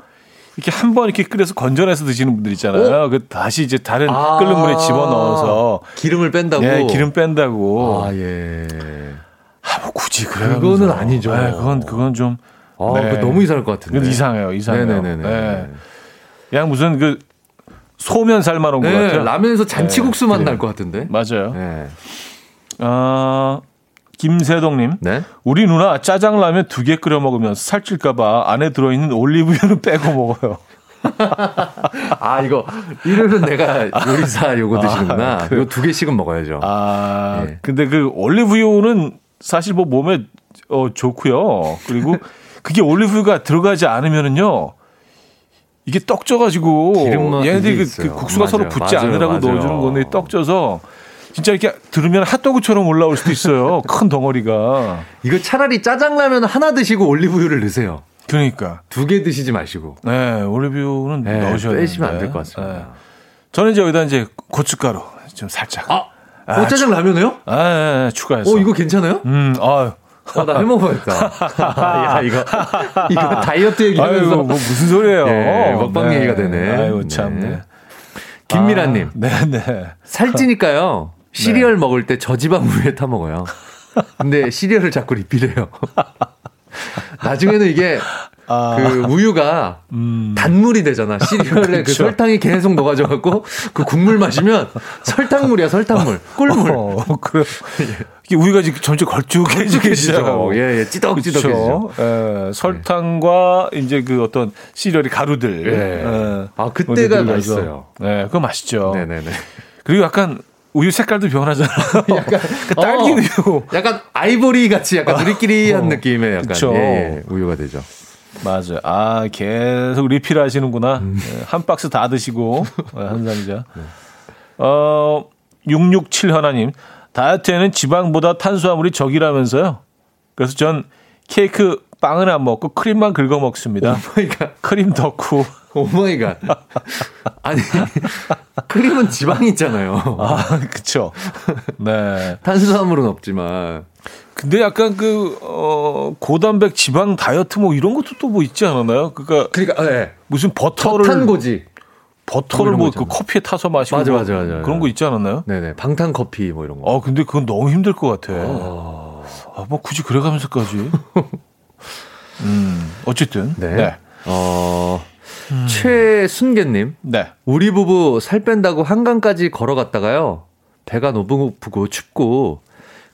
이렇게 한 번 이렇게 끓여서 건져내서 드시는 분들 있잖아요. 어? 그 다시 이제 다른 아~ 끓는 물에 집어 넣어서 기름을 뺀다고. 네, 기름 뺀다고. 아 예. 아, 뭐 굳이 그래. 그거는 아니죠. 네, 그건 그건 좀. 아, 네. 너무 이상할 것 같은데. 이상해요, 이상해요. 네네네. 네. 그냥 무슨 그 소면 삶아놓은 네, 것 같아요. 라면에서 잔치국수 맛날 것 같은데. 맞아요. 네. 아. 김세동님, 네? 우리 누나 짜장라면 두 개 끓여 먹으면 살찔까봐 안에 들어있는 올리브유는 빼고 먹어요. 아 이거 이거는 내가 요리사 요거 드시는구나. 아, 그, 이거 두 개씩은 먹어야죠. 아 네. 근데 그 올리브유는 사실 뭐 몸에 어 좋고요. 그리고 그게 올리브유가 들어가지 않으면은요. 이게 떡져가지고 얘네들이 그, 그, 국수가 맞아요. 서로 붙지 맞아요. 않으라고 맞아요. 넣어주는 건데 떡져서 진짜 이렇게 들으면 핫도그처럼 올라올 수도 있어요. 큰 덩어리가. 이거 차라리 짜장라면 하나 드시고 올리브유를 넣으세요. 그러니까 두 개 드시지 마시고. 네, 올리브유는 네, 넣으셔야 빼시면 안 될 것 같습니다. 네. 저는 이제 여기다 이제 고춧가루 좀 살짝. 아, 아, 어, 짜장 라면에요? 아, 예, 예, 추가해서. 어, 이거 괜찮아요? 음, 아 어, 나 해 먹어야겠다. 야, 이거, 이거 다이어트 얘기하면서. 아유, 뭐, 무슨 소리예요 예, 먹방 네. 얘기가 되네. 아유, 참. 네. 김미라님. 아, 네네. 살찌니까요. 시리얼 네. 먹을 때 저지방 우유에 타 먹어요. 근데 시리얼을 자꾸 리필해요. 나중에는 이게 아. 그 우유가 음. 단물이 되잖아. 시리얼에 그 설탕이 계속 녹아져갖고 그 국물 마시면 설탕물이야, 설탕물. 꿀물. 어, 그래. 이게 우유가 지금 점점 걸쭉해지죠. 예, 예, 찌덕찌덕해지죠. 예, 설탕과 네. 이제 그 어떤 시리얼의 가루들. 예. 예. 아, 그때가 맛있어요. 예, 그거 맛있죠. 네네네. 그리고 약간 우유 색깔도 변하잖아. 약간 그 딸기 어, 우유. 약간 아이보리 같이 약간 누리끼리한 어, 느낌의 약간 예, 예, 우유가 되죠. 맞아요. 아, 계속 리필 하시는구나. 음. 네, 한 박스 다 드시고, 네, 한 상자. 네. 어, 667 하나님. 다이어트에는 지방보다 탄수화물이 적이라면서요. 그래서 전 케이크 빵은 안 먹고 크림만 긁어 먹습니다. 크림 덕후. Oh my god. 아니, 크림은 지방이 있잖아요. 아, 그쵸. 네. 탄수화물은 없지만. 근데 약간 그, 어, 고단백 지방 다이어트 뭐 이런 것도 또 뭐 있지 않았나요? 그니까. 그러니까, 네. 무슨 버터를. 탄고지. 버터를 뭐 그 커피에 타서 마시고. 맞아, 맞아, 맞아. 그런 거 있지 않았나요? 네네. 방탄 커피 뭐 이런 거. 아, 근데 그건 너무 힘들 것 같아. 아, 아뭐 굳이 그래가면서까지. 음, 어쨌든. 네. 네. 어, 음. 최순계님. 네. 우리 부부 살 뺀다고 한강까지 걸어갔다가요. 배가 너무 고프고 춥고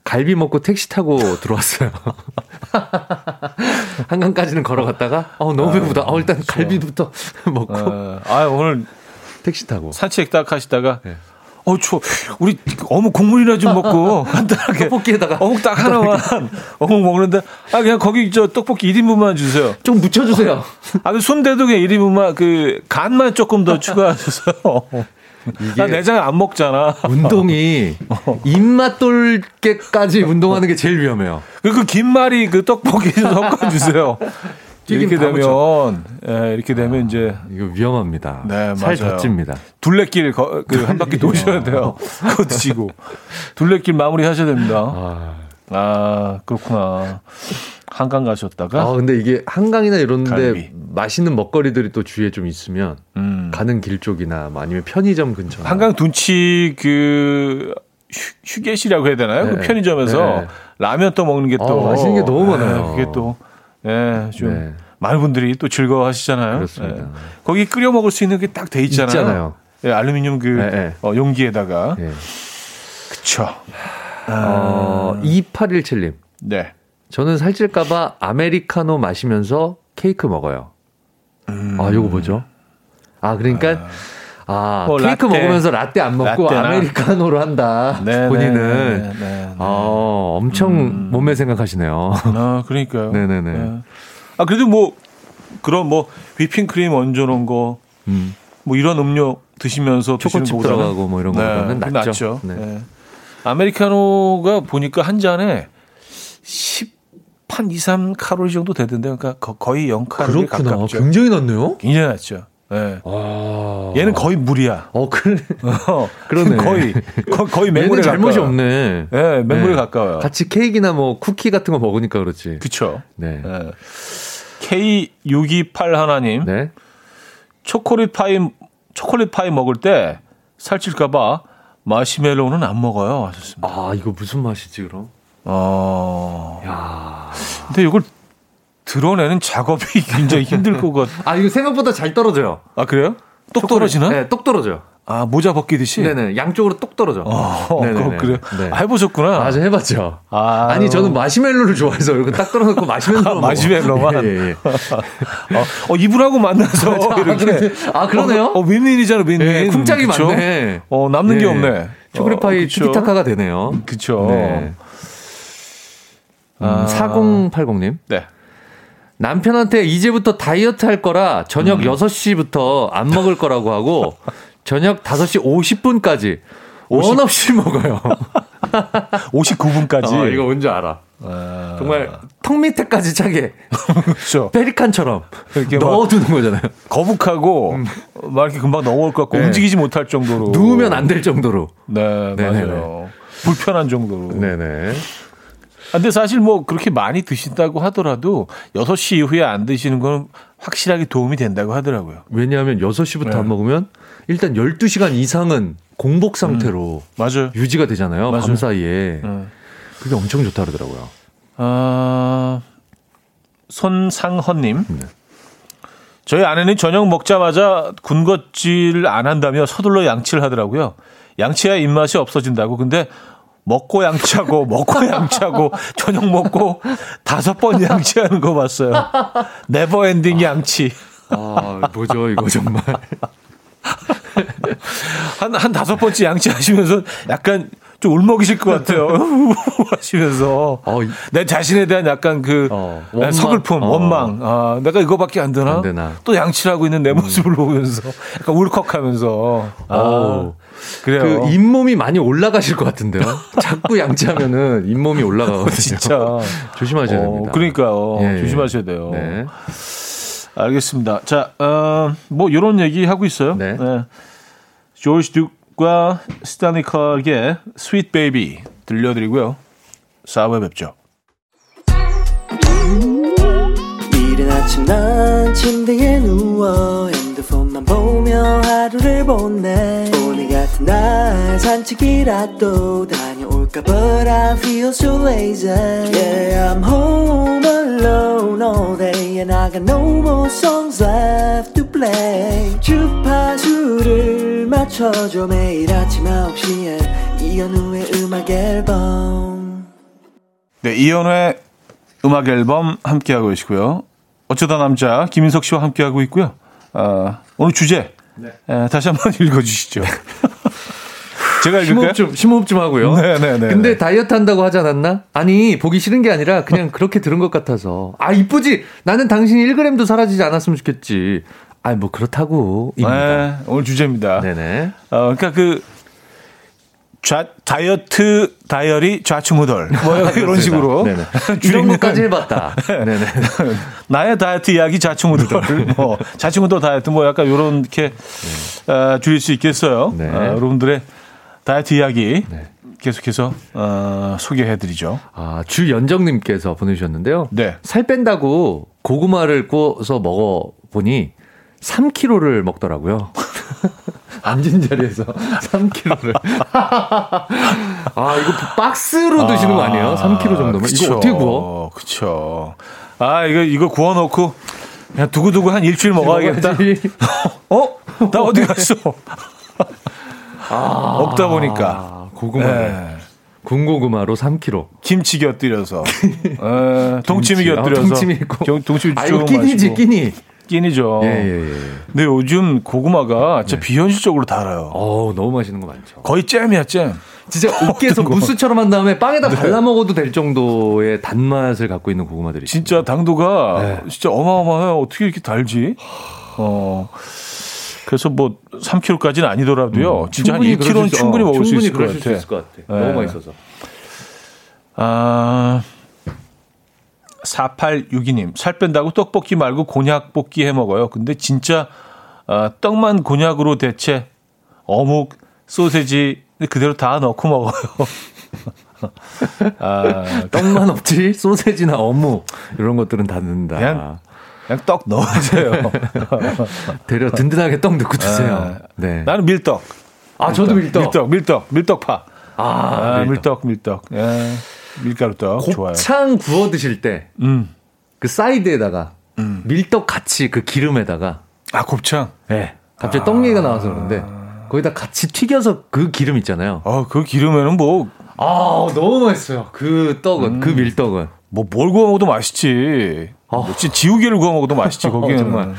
갈비 먹고 택시 타고 들어왔어요. 한강까지는 걸어갔다가 어 너무 배고프다. 어 일단 그렇죠. 갈비부터 먹고. 어, 아 오늘 택시 타고 산책 딱 하시다가 네. 어, 저, 우리 어묵 국물이나 좀 먹고 간단하게. 떡볶이에다가. 어묵 딱 하나만 어묵 먹는데, 아, 그냥 거기 저 떡볶이 1인분만 주세요. 좀 묻혀주세요. 아, 그 순대도 그냥 1인분만 그 간만 조금 더 추가하셔서. 이게 내장 안 먹잖아. 운동이 어. 입맛 돌게까지 운동하는 게 제일 위험해요. 그, 그 김말이 그 떡볶이 좀 섞어주세요. 이렇게 되면 예, 이렇게 되면 이제 이거 위험합니다. 네, 살 맞아요. 덧집니다. 둘레길 그 한 바퀴 도셔야 돼요. 그거 드시고 둘레길 마무리 하셔야 됩니다. 아, 아 그렇구나. 한강 가셨다가 아 근데 이게 한강이나 이런데 맛있는 먹거리들이 또 주위에 좀 있으면 음. 가는 길 쪽이나 뭐 아니면 편의점 근처 한강 둔치 그 휴, 게실이라고 해야 되나요? 그 네. 그 편의점에서 네. 라면 또 먹는 게또 아, 맛있는 게 너무 많아요. 네, 그게 또 예, 좀 네. 많은 분들이 또 즐거워하시잖아요. 그렇습니다. 예. 거기 끓여 먹을 수 있는 게 딱 돼 있잖아요. 있잖아요. 예, 알루미늄 그 네, 네. 어, 용기에다가. 네. 그쵸. 어, 2817님. 네. 저는 살찔까봐 아메리카노 마시면서 케이크 먹어요. 음. 아, 요거 뭐죠? 아, 그러니까. 아, 뭐 케이크 라떼, 먹으면서 라떼 안 먹고 라떼나. 아메리카노로 한다. 네, 네 본인은. 네, 네, 아, 엄청 음. 몸매 생각하시네요. 아, 그러니까요. 네네네. 네. 아, 그래도 뭐, 그런 뭐, 휘핑크림 얹어놓은 거, 음. 뭐 이런 음료 드시면서 초코칩 들어가고 뭐 이런 거는 네, 낫죠. 낫죠. 네. 네. 아메리카노가 보니까 한 잔에 10, 한 2, 3 칼로리 정도 되던데, 그러니까 거의 0 칼로리 그렇구나. 가깝죠. 굉장히 낮네요. 굉장히 낮죠. 네. 아... 얘는 거의 물이야. 어, 그래. 어, 그러네. 거의, 거의 맹물에 잘못이 없네. 네, 맹물에 네. 가까워요. 같이 케이크나 뭐 쿠키 같은 거 먹으니까 그렇지. 그쵸. 네. 네. K628 하나님. 네. 초콜릿 파이, 초콜릿 파이 먹을 때 살찔까봐 마시멜로는 안 먹어요. 하셨습니다. 아, 이거 무슨 맛이지, 그럼? 어. 야. 근데 이걸 드러내는 작업이 굉장히 힘들 것 같. 아 이거 생각보다 잘 떨어져요. 아 그래요? 똑 떨어지나? 네, 똑 떨어져요. 아 모자 벗기듯이. 네네 양쪽으로 똑 떨어져. 어, 네네 그래요. 네. 아, 해보셨구나. 아, 저 해봤죠. 아, 니 저는 마시멜로를 좋아해서 이렇게 딱 떨어놓고 마시멜로. 아, 마시멜로만. 예, 예, 예. 어, 어, 이분하고 만나서 아, 이렇게. 아 그러네요. 어, 어 윈윈이잖아 윈윈. 네, 쿵짝이 그쵸? 많네. 어 남는 게 네. 없네. 초콜릿 파이 어, 티키타카가 되네요. 그렇죠. 네. 음, 4080님. 네. 남편한테 이제부터 다이어트 할 거라 저녁 음. 6시부터 안 먹을 거라고 하고 저녁 5시 50분까지 50... 원 없이 먹어요. 59분까지. 어, 이거 뭔지 알아. 아... 정말 턱 밑에까지 차게. 그렇죠. 페리칸처럼 넣어두는 거잖아요. 거북하고 음. 막 이렇게 금방 넘어올 것 같고 네. 움직이지 못할 정도로. 누우면 안 될 정도로. 네, 네네네. 맞아요. 불편한 정도로. 네네. 아, 근데 사실 뭐 그렇게 많이 드신다고 하더라도 6시 이후에 안 드시는 건 확실하게 도움이 된다고 하더라고요. 왜냐하면 6시부터 네. 안 먹으면 일단 12시간 이상은 공복 상태로 음, 맞아요. 유지가 되잖아요. 맞아요. 밤 사이에. 네. 그게 엄청 좋다 그러더라고요. 아, 손상헌님. 네. 저희 아내는 저녁 먹자마자 군것질 안 한다며 서둘러 양치를 하더라고요. 양치야 입맛이 없어진다고. 근데 먹고 양치하고 먹고 양치하고 저녁 먹고 다섯 번 양치하는 거 봤어요. Never ending 양치. 아, 뭐죠, 이거 정말. 한, 한 다섯 번째 양치하시면서 약간 좀 울먹이실 것 같아요. 하시면서 어, 내 자신에 대한 약간 그 어, 원망, 서글픔, 어. 원망. 아, 내가 이거밖에 안 되나? 안 되나? 또 양치를 하고 있는 내 음. 모습을 음. 보면서 약간 울컥하면서. 아, 그래요. 그 잇몸이 많이 올라가실 것 같은데요. 자꾸 양치하면은 잇몸이 올라가거든요. 진짜 조심하셔야 어, 됩니다. 그러니까요. 예, 예. 조심하셔야 돼요. 네. 알겠습니다. 자, 어, 뭐 이런 얘기 하고 있어요. 네. 네. 조지 듀크와 스탠리 클락의 Sweet Baby 들려드리고요. 4부에 뵙죠. 이른 아침 난 침대에 누워 핸드폰만 보며 하루를 보내. 오늘 같은 날 산책이라도 다녀올까 But I feel so lazy. Yeah I'm home alone all day And I got no more songs left to play. 주파수를 맞춰줘 매일 아침 9시에 이현우의 음악 앨범. 네 이현우의 음악 앨범 함께하고 계시고요. 어쩌다 남자 김인석 씨와 함께하고 있고요 어, 오늘 주제 네. 에, 다시 한번 읽어주시죠. 제가 읽을까요? 심호흡 좀, 심호흡 좀 하고요. 네네네. 네, 네, 근데 네. 다이어트 한다고 하지 않았나? 아니, 보기 싫은 게 아니라 그냥 그렇게 들은 것 같아서. 아, 이쁘지? 나는 당신이 1g도 사라지지 않았으면 좋겠지. 아, 뭐 그렇다고. 네, 오늘 주제입니다. 네네. 어, 그러니까 그 좌, 다이어트 다이어리 좌충우돌 뭐 이런 식으로 이런 것까지 해봤다. 네네. 나의 다이어트 이야기 좌충우돌 뭐 좌충우돌 다이어트 뭐 약간 요렇게 네. 어, 줄일 수 있겠어요. 네. 어, 여러분들의 다이어트 이야기 네. 계속해서 어, 소개해드리죠. 아 주연정님께서 보내주셨는데요. 네. 살 뺀다고 고구마를 구워서 먹어 보니 3kg를 먹더라고요. 앉은 자리에서 3kg를. 아, 이거 박스로 드시는 거 아니에요? 3kg 정도면? 그쵸, 이거 어떻게 구워? 그쵸. 아, 이거, 이거 구워놓고 그냥 두고두고 한 일주일 먹어야겠다. 어? 나 어디 갔어? 아, 먹다 보니까. 고구마. 네. 군고구마로 3kg. 김치 곁들여서. 에, 동치미 곁들여서. 아, 동치미 있고. 동치미 아, 이거 끼니지, 끼니. 끼니죠. 예, 예, 예. 근데 요즘 고구마가 진짜 네. 비현실적으로 달아요. 어 너무 맛있는 거 많죠. 거의 잼이야, 잼. 진짜 으깨서 무스처럼 한 다음에 빵에다 네. 발라 먹어도 될 정도의 단맛을 갖고 있는 고구마들이. 진짜 당도가 네. 진짜 어마어마해요. 어떻게 이렇게 달지? 어. 그래서 뭐 3kg까지는 아니더라도요. 음, 진짜 한 1kg는 충분히 먹을 수 있을 것 같아. 수 있을 것 같아. 네. 너무 맛있어서. 아. 4862님, 살 뺀다고 떡볶이 말고 곤약 볶기 해 먹어요. 근데 진짜, 어, 떡만 곤약으로 대체 어묵, 소세지 그대로 다 넣고 먹어요. 아, 떡만 없지? 소세지나 어묵, 이런 것들은 다 넣는다. 그냥, 그냥 떡 넣어주세요. 대려 든든하게 떡 넣고 드세요. 아, 네. 나는 밀떡. 아, 밀떡. 저도 밀떡. 밀떡, 밀떡, 밀떡파. 아, 아 밀떡, 밀떡. 밀떡. 예. 밀가루떡 좋아요. 곱창 구워 드실 때, 음. 그 사이드에다가 음. 밀떡 같이 그 기름에다가 아 곱창. 네. 갑자기 아. 떡 얘기가 나와서 그런데 거기다 같이 튀겨서 그 기름 있잖아요. 아 그 기름에는 뭐. 아 너무 맛있어요. 그 떡은 그 음. 그 밀떡은. 뭐 뭘 구워 먹어도 맛있지. 아. 뭐 지우개를 구워 먹어도 맛있지 거기는. 정말.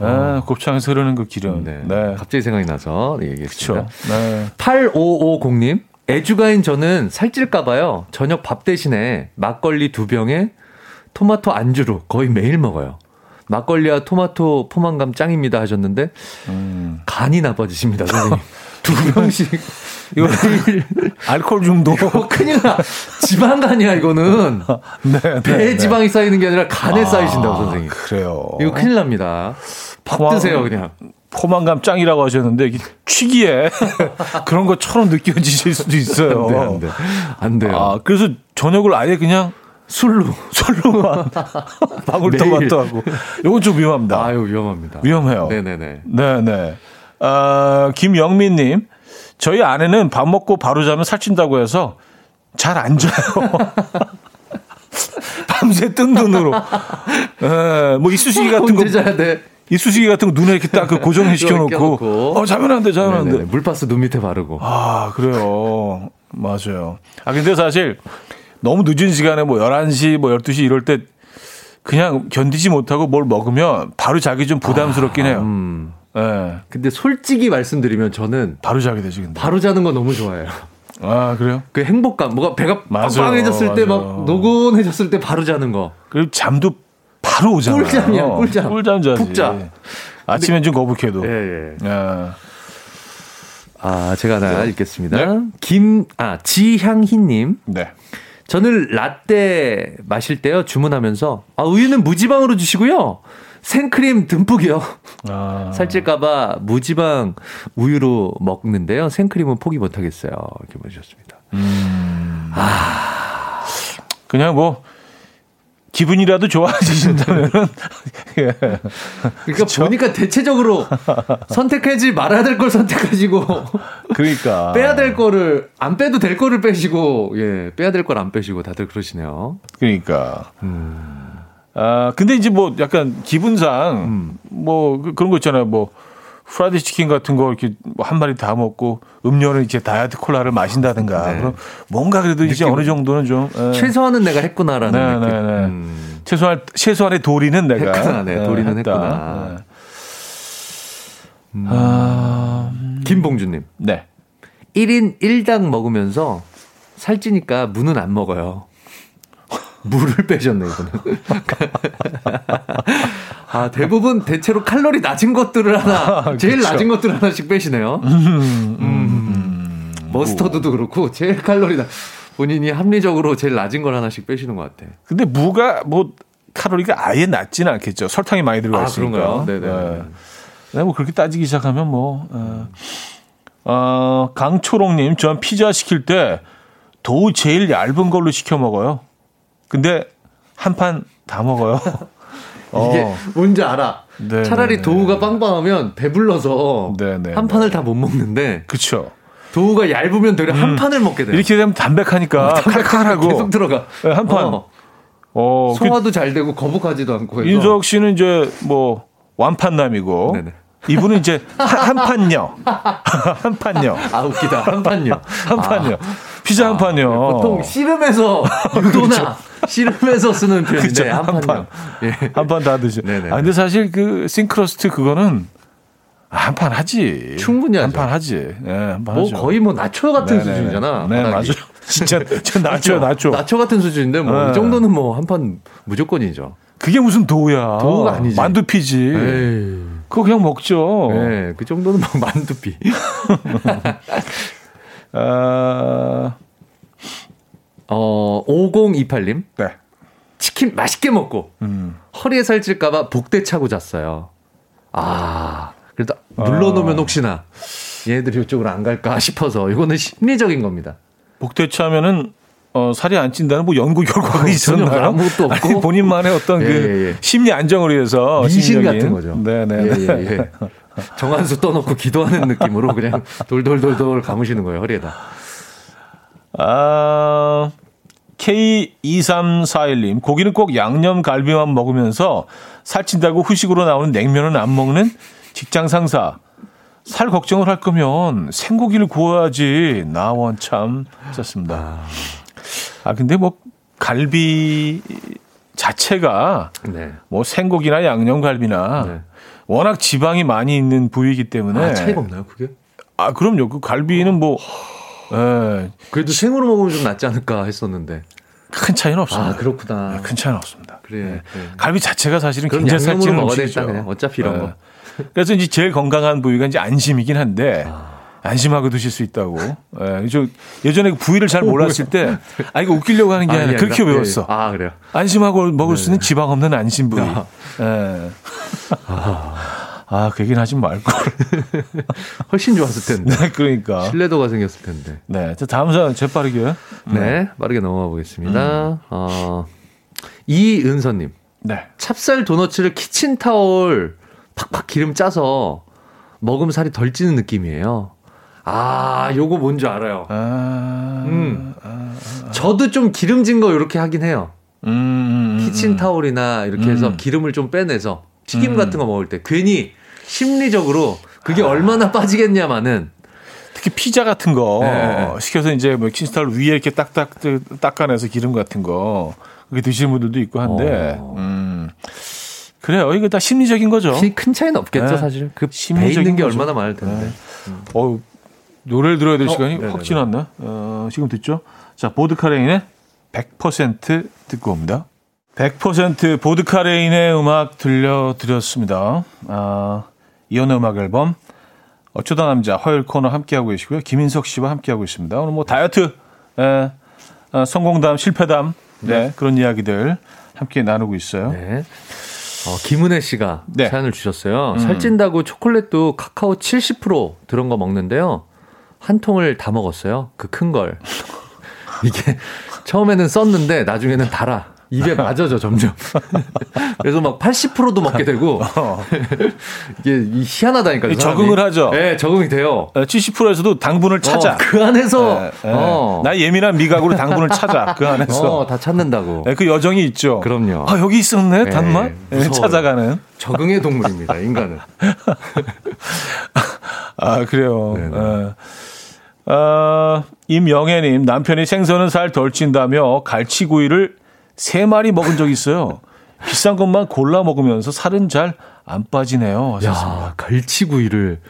아, 곱창에서 흐르는 그 기름. 네. 네. 갑자기 생각이 나서 얘기했습니다. 그쵸. 네. 8550님. 애주가인 저는 살찔까봐요. 저녁 밥 대신에 막걸리 두 병에 토마토 안주로 거의 매일 먹어요. 막걸리와 토마토 포만감 짱입니다 하셨는데 음. 간이 나빠지십니다 선생님. 두 병씩. 이거 알코올 중독. 이거 큰일 나. 지방간이야 이거는. 네, 네, 배에 네. 지방이 쌓이는 게 아니라 간에 아, 쌓이신다고 선생님. 그래요. 이거 큰일 납니다. 밥 포만, 드세요 그냥. 포만감 짱이라고 하셨는데 취기에 그런 것처럼 느껴지실 수도 있어요. 안, 돼, 안, 돼. 안 돼요. 아, 그래서 저녁을 아예 그냥 술로 술로만 방울토마토 하고 이건 좀 위험합니다. 아유 위험합니다. 위험해요. 네네네. 네네. 아, 김영민님 저희 아내는 밥 먹고 바로 자면 살찐다고 해서 잘 안 자요. 밤새 뜬 눈으로. 에, 뭐 이쑤시개 같은 거. 자야 돼. 이쑤시개 같은 거 눈에 이렇게 딱 그 고정해 시켜놓고. 어, 자면 안 돼, 자면 안 돼. 물파스 눈 밑에 바르고. 아, 그래요. 맞아요. 아, 근데 사실 너무 늦은 시간에 뭐 11시, 뭐 12시 이럴 때 그냥 견디지 못하고 뭘 먹으면 바로 자기 좀 부담스럽긴 해요. 아, 음. 네. 근데 솔직히 말씀드리면 저는 바로 자게 되지 근데. 바로 자는 거 너무 좋아해요. 아 그래요? 그 행복감, 뭐가 배가 빵빵해졌을 때 막 노곤해졌을 때 바로 자는 거. 그리고 잠도 바로 오잖아. 꿀잠이야, 꿀잠. 꿀잠 자지. 푹자. 아침엔 좀 거북해도. 예, 예. 야. 아, 제가 하나 네. 읽겠습니다. 네. 김, 아, 지향희님. 네. 저는 라떼 마실 때요, 주문하면서, 아, 우유는 무지방으로 주시고요. 생크림 듬뿍이요. 아. 살찔까봐 무지방 우유로 먹는데요. 생크림은 포기 못하겠어요. 이렇게 보내주셨습니다. 음. 아. 그냥 뭐, 기분이라도 좋아지신다면은 예. 그러니까 그쵸? 보니까 대체적으로 선택하지 말아야 될 걸 선택하시고 그러니까 빼야 될 거를 안 빼도 될 거를 빼시고 예 빼야 될 걸 안 빼시고 다들 그러시네요. 그러니까 음. 아, 근데 이제 뭐 약간 기분상 음. 뭐 그, 그런 거 있잖아요. 뭐 프라이드 치킨 같은 거 이렇게 뭐한 마리 다 먹고 음료는 이제 다이어트 콜라를 마신다든가 네. 그럼 뭔가 그래도 이제 어느 정도는 좀 에. 예. 최소한은 내가 했구나라는 네, 느낌. 네, 네. 음. 최소한 최소한의 도리는 내가 했구나, 네, 네 도리는 했다. 했구나. 네. 음. 아, 김봉주님. 네. 1인 1당 먹으면서 살찌니까 무는 안 먹어요. 물을 빼셨네, 이거는. 아, 대부분 대체로 칼로리 낮은 것들을 하나, 아, 제일 그쵸. 낮은 것들을 하나씩 빼시네요. 음, 음, 음, 머스터드도 그렇고, 제일 칼로리 낮, 본인이 합리적으로 제일 낮은 걸 하나씩 빼시는 것 같아. 근데 무가 뭐, 칼로리가 아예 낮지는 않겠죠. 설탕이 많이 들어가 아, 있으니까. 그런가요? 네네. 네. 네, 뭐 그렇게 따지기 시작하면 뭐, 어, 어 강초롱님, 전 피자 시킬 때 도우 제일 얇은 걸로 시켜 먹어요. 근데 한 판 다 먹어요. 이게 어. 뭔지 알아. 네, 차라리 네, 네. 도우가 빵빵하면 배불러서 네네, 한 판을 다 못 먹는데. 그쵸. 도우가 얇으면 되려 음, 한 판을 먹게 돼요. 이렇게 되면 담백하니까 어, 칼칼하고 계속 들어가. 네, 한 판. 어. 어, 소화도 그, 잘 되고 거북하지도 않고 해서. 인석 씨는 이제 뭐 완판남이고 네네. 이분은 이제 한, 한 판요. 한 판요. 아 웃기다. 한 판요. 한 판요. 아. 피자 한 판요. 아, 보통 씨름에서 유도나 그렇죠. 씨름에서 쓰는 표현인데 그렇죠. 한, 한 판. 예. 한판 다 드죠. 아 근데 사실 그 싱크로스트 그거는 한 판 하지. 충분히 한 판 하지. 예, 한판 뭐 하죠. 거의 뭐 나초 같은 네네. 수준이잖아. 네, 맞아요. 진짜 저 나초 나초. 나초 같은 수준인데 뭐이 네. 정도는 뭐 한 판 무조건이죠. 그게 무슨 도우야. 도우가 아니지. 만두피지. 에이. 그거 그냥 먹죠. 네, 그 정도는 뭐 만두피. 어, 어, 5028님. 네. 치킨 맛있게 먹고 음. 허리에 살찔까봐 복대 차고 잤어요. 아, 그래도 눌러놓으면 아. 혹시나 얘들이 이쪽으로 안 갈까 싶어서 이거는 심리적인 겁니다. 복대 차면은 어, 살이 안 찐다는 뭐 연구 결과가 있었나요? 아무것도 없고 아니, 본인만의 어떤 예, 그 예, 예. 심리 안정을 위해서 미신 같은 거죠. 네네. 예, 예, 예. 정한수 떠놓고 기도하는 느낌으로 그냥 돌돌돌돌 감으시는 거예요 허리에다. 아 K2341님 고기는 꼭 양념 갈비만 먹으면서 살찐다고 후식으로 나오는 냉면은 안 먹는 직장 상사. 살 걱정을 할 거면 생고기를 구워야지. 나원 참 썼습니다. 아. 아 근데 뭐 갈비 자체가 네. 뭐 생고기나 양념갈비나 네. 워낙 지방이 많이 있는 부위이기 때문에 아, 차이가 없나요 그게? 아 그럼요. 그 갈비는 뭐 예. 그래도 생으로 먹으면 좀 낫지 않을까 했었는데 큰 차이는 없습니다. 아 그렇구나. 네, 큰 차이는 없습니다. 그래. 네. 갈비 자체가 사실은 굉장히 살찌는 음식이죠. 그냥 어차피 이런 거. 그래서 이제 제일 건강한 부위가 이제 안심이긴 한데. 아. 안심하고 드실 수 있다고. 예, 저 예전에 그 부위를 잘 몰랐을 때, 아, 이거 웃기려고 하는 게 아, 니라 그렇게 외웠어. 예, 아, 그래요? 안심하고 먹을 네. 수 있는 지방 없는 안심 부위. 아. 예. 아, 그 얘기는 하지 말고. 훨씬 좋았을 텐데. 네, 그러니까. 신뢰도가 생겼을 텐데. 네. 자, 다음 사연 재빠르게. 네, 빠르게 넘어가 보겠습니다. 음. 어, 이은서님. 네. 찹쌀 도너츠를 키친타올 팍팍 기름 짜서 먹으면 살이 덜 찌는 느낌이에요. 아, 요거 뭔지 알아요. 아, 음. 아, 아, 저도 좀 기름진 거 이렇게 하긴 해요. 음, 음, 음 키친타올이나 이렇게 해서 음. 기름을 좀 빼내서 튀김 음. 같은 거 먹을 때 괜히 심리적으로 그게 아. 얼마나 빠지겠냐마는 특히 피자 같은 거 네. 시켜서 이제 뭐 키친타올 위에 이렇게 딱딱 닦아내서 기름 같은 거 그렇게 드시는 분들도 있고 한데 어. 음. 그래요. 이거 다 심리적인 거죠. 큰 차이는 없겠죠, 네. 사실. 그 심리적인 게 거죠. 얼마나 많을 텐데. 네. 음. 어, 노래를 들어야 될 어, 시간이 네네네. 확 지났나? 어, 지금 듣죠? 자, 보드카레인의 100% 듣고 옵니다. 100% 보드카레인의 음악 들려드렸습니다. 아, 이연의 음악 앨범 어쩌다 남자 화요일 코너 함께하고 계시고요. 김인석 씨와 함께하고 있습니다. 오늘 뭐 다이어트, 에, 아, 성공담, 실패담, 네. 네, 그런 이야기들 함께 나누고 있어요. 네. 어, 김은혜 씨가 네. 사연을 주셨어요. 음. 살찐다고 초콜릿도 카카오 70% 들은 거 먹는데요. 한 통을 다 먹었어요. 그 큰 걸. 이게 처음에는 썼는데 나중에는 달아. 입에 맞아져 점점. 그래서 막 80%도 먹게 되고 어. 이게 희한하다니까. 적응을 하죠. 네, 적응이 돼요. 70%에서도 당분을 찾아. 어, 그 안에서 네, 네. 어. 나 예민한 미각으로 당분을 찾아. 그 안에서 어, 다 찾는다고. 네, 그 여정이 있죠. 그럼요. 아 여기 있었네 단맛. 네, 찾아가는. 적응의 동물입니다 인간은. 아 그래요. 네. 어, 임영애님 남편이 생선은 살 덜 찐다며 갈치구이를 세 마리 먹은 적 있어요. 비싼 것만 골라 먹으면서 살은 잘 안 빠지네요. 하셨습니다. 야, 갈치구이를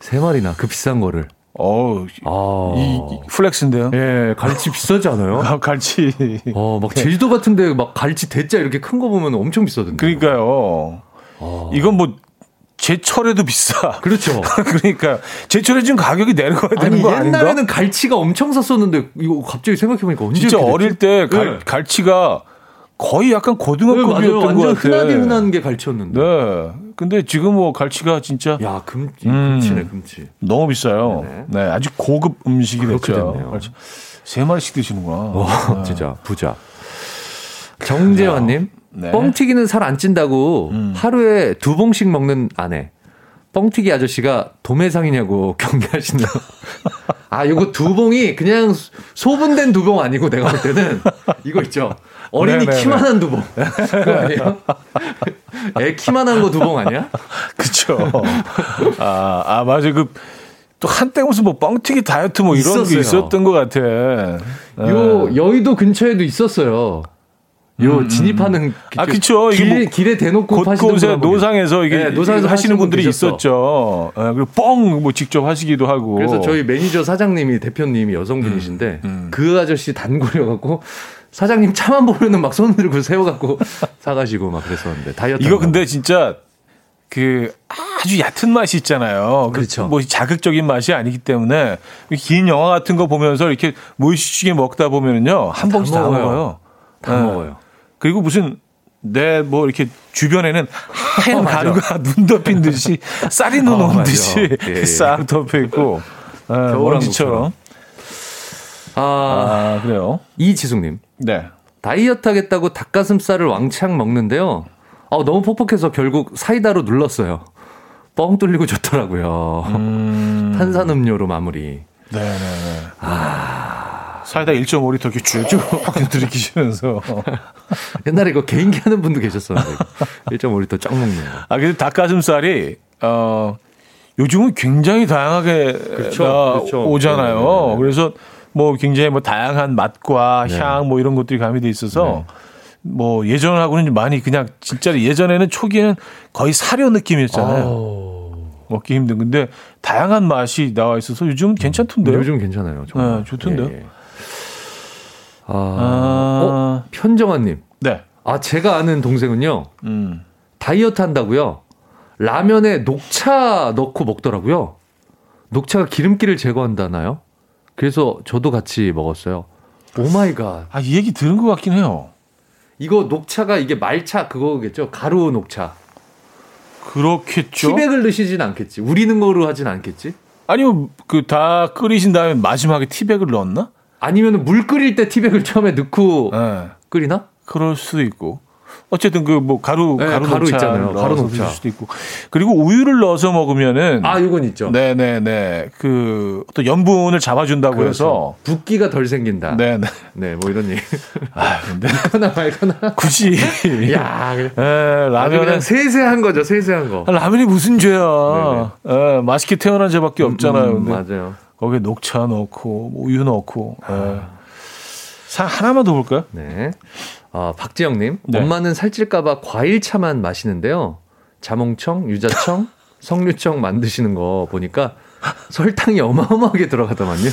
세 마리나 그 비싼 거를. 어, 아. 이, 이 flex인데요. 예, 갈치 비싸지 않아요? 아, 갈치. 어, 막 제주도 같은데 막 갈치 대짜 이렇게 큰 거 보면 엄청 비싸던데. 그러니까요. 아. 이건 뭐 제철에도 비싸. 그렇죠. 그러니까 제철에 지금 가격이 내려가야 되는 아니, 거 아닌가? 옛날에는 갈치가 엄청 샀었는데 이거 갑자기 생각해 보니까 언제 진짜 어릴 때 갈, 네. 갈치가 거의 약간 고등어급이었던 네, 것 같아요. 흔하게 흔한 게 갈치였는데. 네. 근데 지금 뭐 갈치가 진짜 야 금, 금치네 금치. 너무 비싸요. 네네. 네 아주 고급 음식이 됐죠. 세 마리씩 드시는구나. 와, 네. 진짜 부자. 정재환님, 네. 뻥튀기는 살 안 찐다고 음. 하루에 두 봉씩 먹는 아내. 뻥튀기 아저씨가 도매상이냐고 경계하시네요. 아, 요거 두 봉이 그냥 소분된 두 봉 아니고 내가 볼 때는 이거 있죠. 어린이 네네네. 키만한 두 봉. 그거 아니에요? 애 키만한 거 두 봉 아니야? 그쵸. 아, 아, 맞아. 그, 또 한때 무슨 뭐 뻥튀기 다이어트 뭐 이런 있었어요. 게 있었던 것 같아. 요, 네. 여의도 근처에도 있었어요. 요 음, 음. 진입하는 아 그렇죠 길, 뭐 길에 대놓고 곳곳에 노상에서 이게 네, 노상에서 하시는 분들이 있었죠. 아, 그리고 뻥 뭐 직접 하시기도 하고. 그래서 저희 매니저 사장님이 대표님이 여성분이신데 음, 음. 그 아저씨 단골이어 갖고 사장님 차만 보면은 막 손 들고 세워 갖고 사가시고 막 그랬었는데 다이어트. 이거 근데 진짜 그 아주 얕은 맛이 있잖아요. 그 그렇죠. 뭐 자극적인 맛이 아니기 때문에 긴 영화 같은 거 보면서 이렇게 무의식에 먹다 보면은요 한 봉씩 다 먹어요. 먹어요. 다 네. 먹어요. 그리고 무슨 내 뭐 이렇게 주변에는 하얀 가루가 눈 덮인 듯이 쌀이 눈온 듯이 예, 예. 싹 덮여 있고 아, 먼지처럼. 아, 아, 그래요. 이지숙님. 네. 다이어트 하겠다고 닭가슴살을 왕창 먹는데요. 어, 너무 퍽퍽해서 결국 사이다로 눌렀어요. 뻥 뚫리고 좋더라고요. 음... 탄산음료로 마무리. 네네네. 아. 사이다 1.5리터 이렇게 쭉쭉 들이키시면서. 옛날에 이거 개인기 하는 분도 계셨었는데. 1.5리터 쫙 먹는 거. 아, 근데 닭가슴살이, 어, 요즘은 굉장히 다양하게 그렇죠, 그렇죠. 오잖아요. 네 네 네. 그래서 뭐 굉장히 뭐 다양한 맛과 네. 향뭐 이런 것들이 가미돼 있어서 네. 뭐 예전하고는 많이 그냥 진짜 예전에는 초기에는 거의 사료 느낌이었잖아요. 오. 먹기 힘든 근데 다양한 맛이 나와 있어서 요즘 괜찮던데요. 요즘 괜찮아요. 정말. 네, 좋던데요. 예, 예. 아, 아... 어, 편정환님. 네. 아 제가 아는 동생은요. 음. 다이어트 한다고요. 라면에 녹차 넣고 먹더라고요. 녹차가 기름기를 제거한다나요? 그래서 저도 같이 먹었어요. oh my god. 아, 이 얘기 들은 것 같긴 해요. 이거 녹차가 이게 말차 그거겠죠? 가루 녹차. 그렇겠죠. 티백을 넣으시진 않겠지. 우리는 거로 하진 않겠지. 아니면 그다 끓이신 다음에 마지막에 티백을 넣었나? 아니면 물 끓일 때 티백을 처음에 넣고 네. 끓이나? 그럴 수도 있고. 어쨌든 그 뭐 가루 네, 가루, 가루 있잖아요. 가루 녹차 수도 있고 그리고 우유를 넣어서 먹으면은 아 이건 있죠. 네네네 그 어떤 염분을 잡아준다고 그렇죠. 해서 붓기가 덜 생긴다. 네네 네뭐 이런 얘기. 아 근데 이거나 말거나 굳이 야 그래. 네, 라면은 세세한 거죠 세세한 거. 아, 라면이 무슨 죄야. 네, 맛있게 태어난 죄밖에 없잖아요. 음, 근데 맞아요. 거기에 녹차 넣고 뭐 우유 넣고. 아. 사 하나만 더 볼까요? 네. 아, 박지영님, 네. 엄마는 살찔까봐 과일차만 마시는데요. 자몽청, 유자청, 석류청 만드시는 거 보니까 설탕이 어마어마하게 들어가더만요.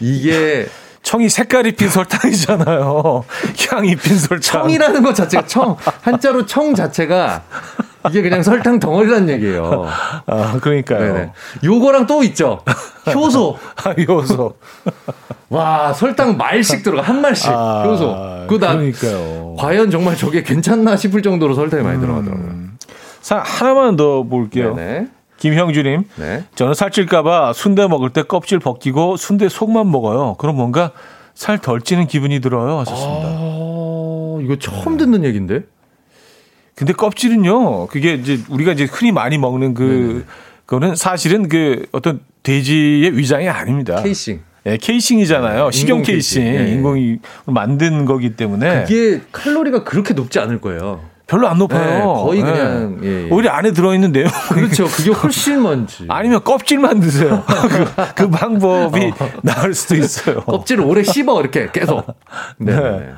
이게 청이 색깔이 핀 설탕이잖아요. 향이 핀 설탕. 청이라는 것 자체가 청 한자로 청 자체가 이게 그냥 설탕 덩어리란 얘기예요. 아, 그러니까요. 네네. 요거랑 또 있죠. 효소. 아, 효소. 와, 설탕 말씩 들어가. 한 말씩. 아, 효소. 그다 그러니까요. 과연 정말 저게 괜찮나 싶을 정도로 설탕이 많이 음. 들어가더라고요. 자, 하나만 더 볼게요. 네네. 김형주님, 네. 저는 살찔까봐 순대 먹을 때 껍질 벗기고 순대 속만 먹어요. 그럼 뭔가 살 덜 찌는 기분이 들어요. 하셨습니다. 아, 이거 처음 듣는 얘기인데? 근데 껍질은요, 그게 이제 우리가 이제 흔히 많이 먹는 그. 그거는 사실은 그 어떤 돼지의 위장이 아닙니다. 케이싱. 예, 케이싱이잖아요. 네, 식용 케이싱. 케이싱. 네. 인공이 만든 거기 때문에. 그게 칼로리가 그렇게 높지 않을 거예요. 별로 안 높아요. 네, 거의 그냥 예, 예. 오히려 안에 들어있는 내용 그렇죠. 그게 훨씬 많지. 아니면 껍질만 드세요. 그, 그, 방법이 어. 나을 수도 있어요. 껍질을 오래 씹어 이렇게 계속. 네. 네.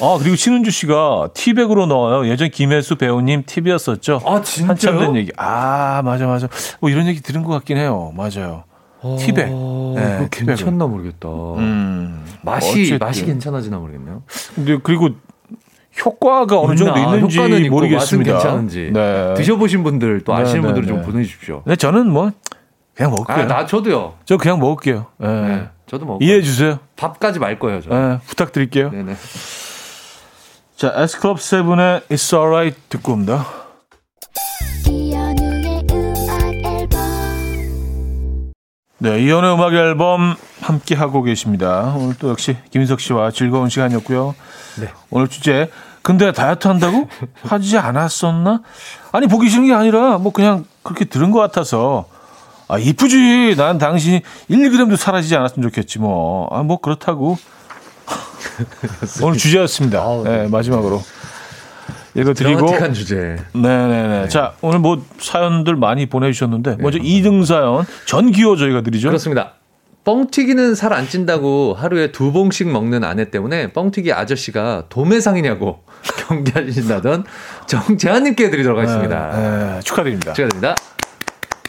아, 그리고 신은주 씨가 티백으로 넣어요. 예전 김혜수 배우님 팁이었었죠. 아, 진짜요? 한참 된 얘기. 아, 맞아, 맞아. 뭐 이런 얘기 들은 것 같긴 해요. 맞아요. 아, 티백. 네, 괜찮나 모르겠다. 음, 맛이, 어쨌든. 맛이 괜찮아지나 모르겠네요. 근데 그리고 효과가 어느 정도? 있는지 효과는 모르겠습니다. 맛은 괜찮은지. 네. 드셔보신 분들 또 아시는 네, 네, 분들 좀 네. 보내주십시오. 네, 저는 뭐 그냥 먹을게요. 아, 나 저도요. 저 그냥 먹을게요. 네. 저도 먹. 이해해 주세요. 밥까지 말 거예요. 저. 네, 부탁드릴게요. 네네. 자, S클럽 세븐의 It's Alright 듣고 옵니다. 네, 이연의 음악 앨범 함께 하고 계십니다. 오늘 또 역시 김인석 씨와 즐거운 시간이었고요. 네. 오늘 주제 근데 다이어트 한다고 하지 않았었나? 아니 보기 싫은 게 아니라 뭐 그냥 그렇게 들은 것 같아서 아 이쁘지. 난 당신이 1g도 사라지지 않았으면 좋겠지 뭐. 아 뭐 그렇다고 오늘 주제였습니다. 아우, 네. 네, 마지막으로. 읽어드리고. 드한 주제. 네네네. 네. 자, 오늘 뭐 사연들 많이 보내주셨는데, 네, 먼저 2등 사연, 전기호 저희가 드리죠. 그렇습니다. 뻥튀기는 살 안 찐다고 하루에 두 봉씩 먹는 아내 때문에 뻥튀기 아저씨가 도매상이냐고 경계하신다던 정재한님께 드리도록 하겠습니다. 네, 네, 축하드립니다. 축하드립니다.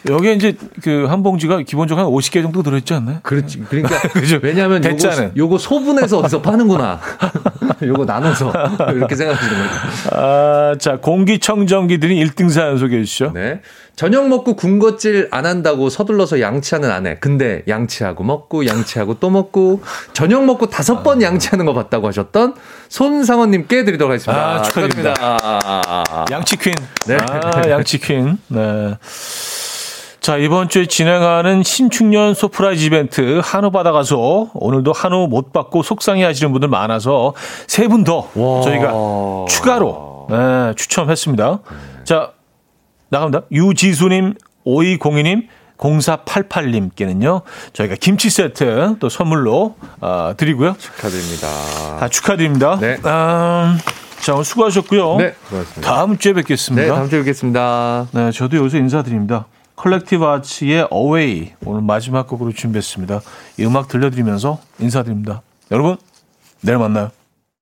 여기에 이제 그 한 봉지가 기본적으로 한 50개 정도 들어있지 않나요? 그렇지. 그러니까 그죠. 왜냐하면 요거, 요거 소분해서 어디서 파는구나. 요거 나눠서 이렇게 생각하시는 거죠. 아, 자 공기청정기 들이 1등 사연 소개해 주시죠. 네. 저녁 먹고 군것질 안 한다고 서둘러서 양치하는 아내. 근데 양치하고 먹고 양치하고 또 먹고 저녁 먹고 다섯 번 양치하는 거 봤다고 하셨던 손상원님께 드리도록 하겠습니다. 아, 축하드립니다. 축하드립니다. 양치 퀸. 네. 아, 양치 퀸. 네. 자, 이번 주에 진행하는 신축년 소프라이즈 이벤트 한우 받아가서 오늘도 한우 못 받고 속상해 하시는 분들 많아서 세 분 더 저희가 추가로 네, 추첨했습니다. 자, 나갑니다. 유지수님, 5202님, 0488님께는요, 저희가 김치 세트 또 선물로 어, 드리고요. 축하드립니다. 아, 축하드립니다. 네. 아, 자, 오늘 수고하셨고요. 네, 고맙습니다. 다음 주에 뵙겠습니다. 네, 다음 주에 뵙겠습니다. 네, 저도 여기서 인사드립니다. Collective Arts의 Away 오늘 마지막 곡으로 준비했습니다. 이 음악 들려드리면서 인사드립니다. 여러분, 내일 만나요.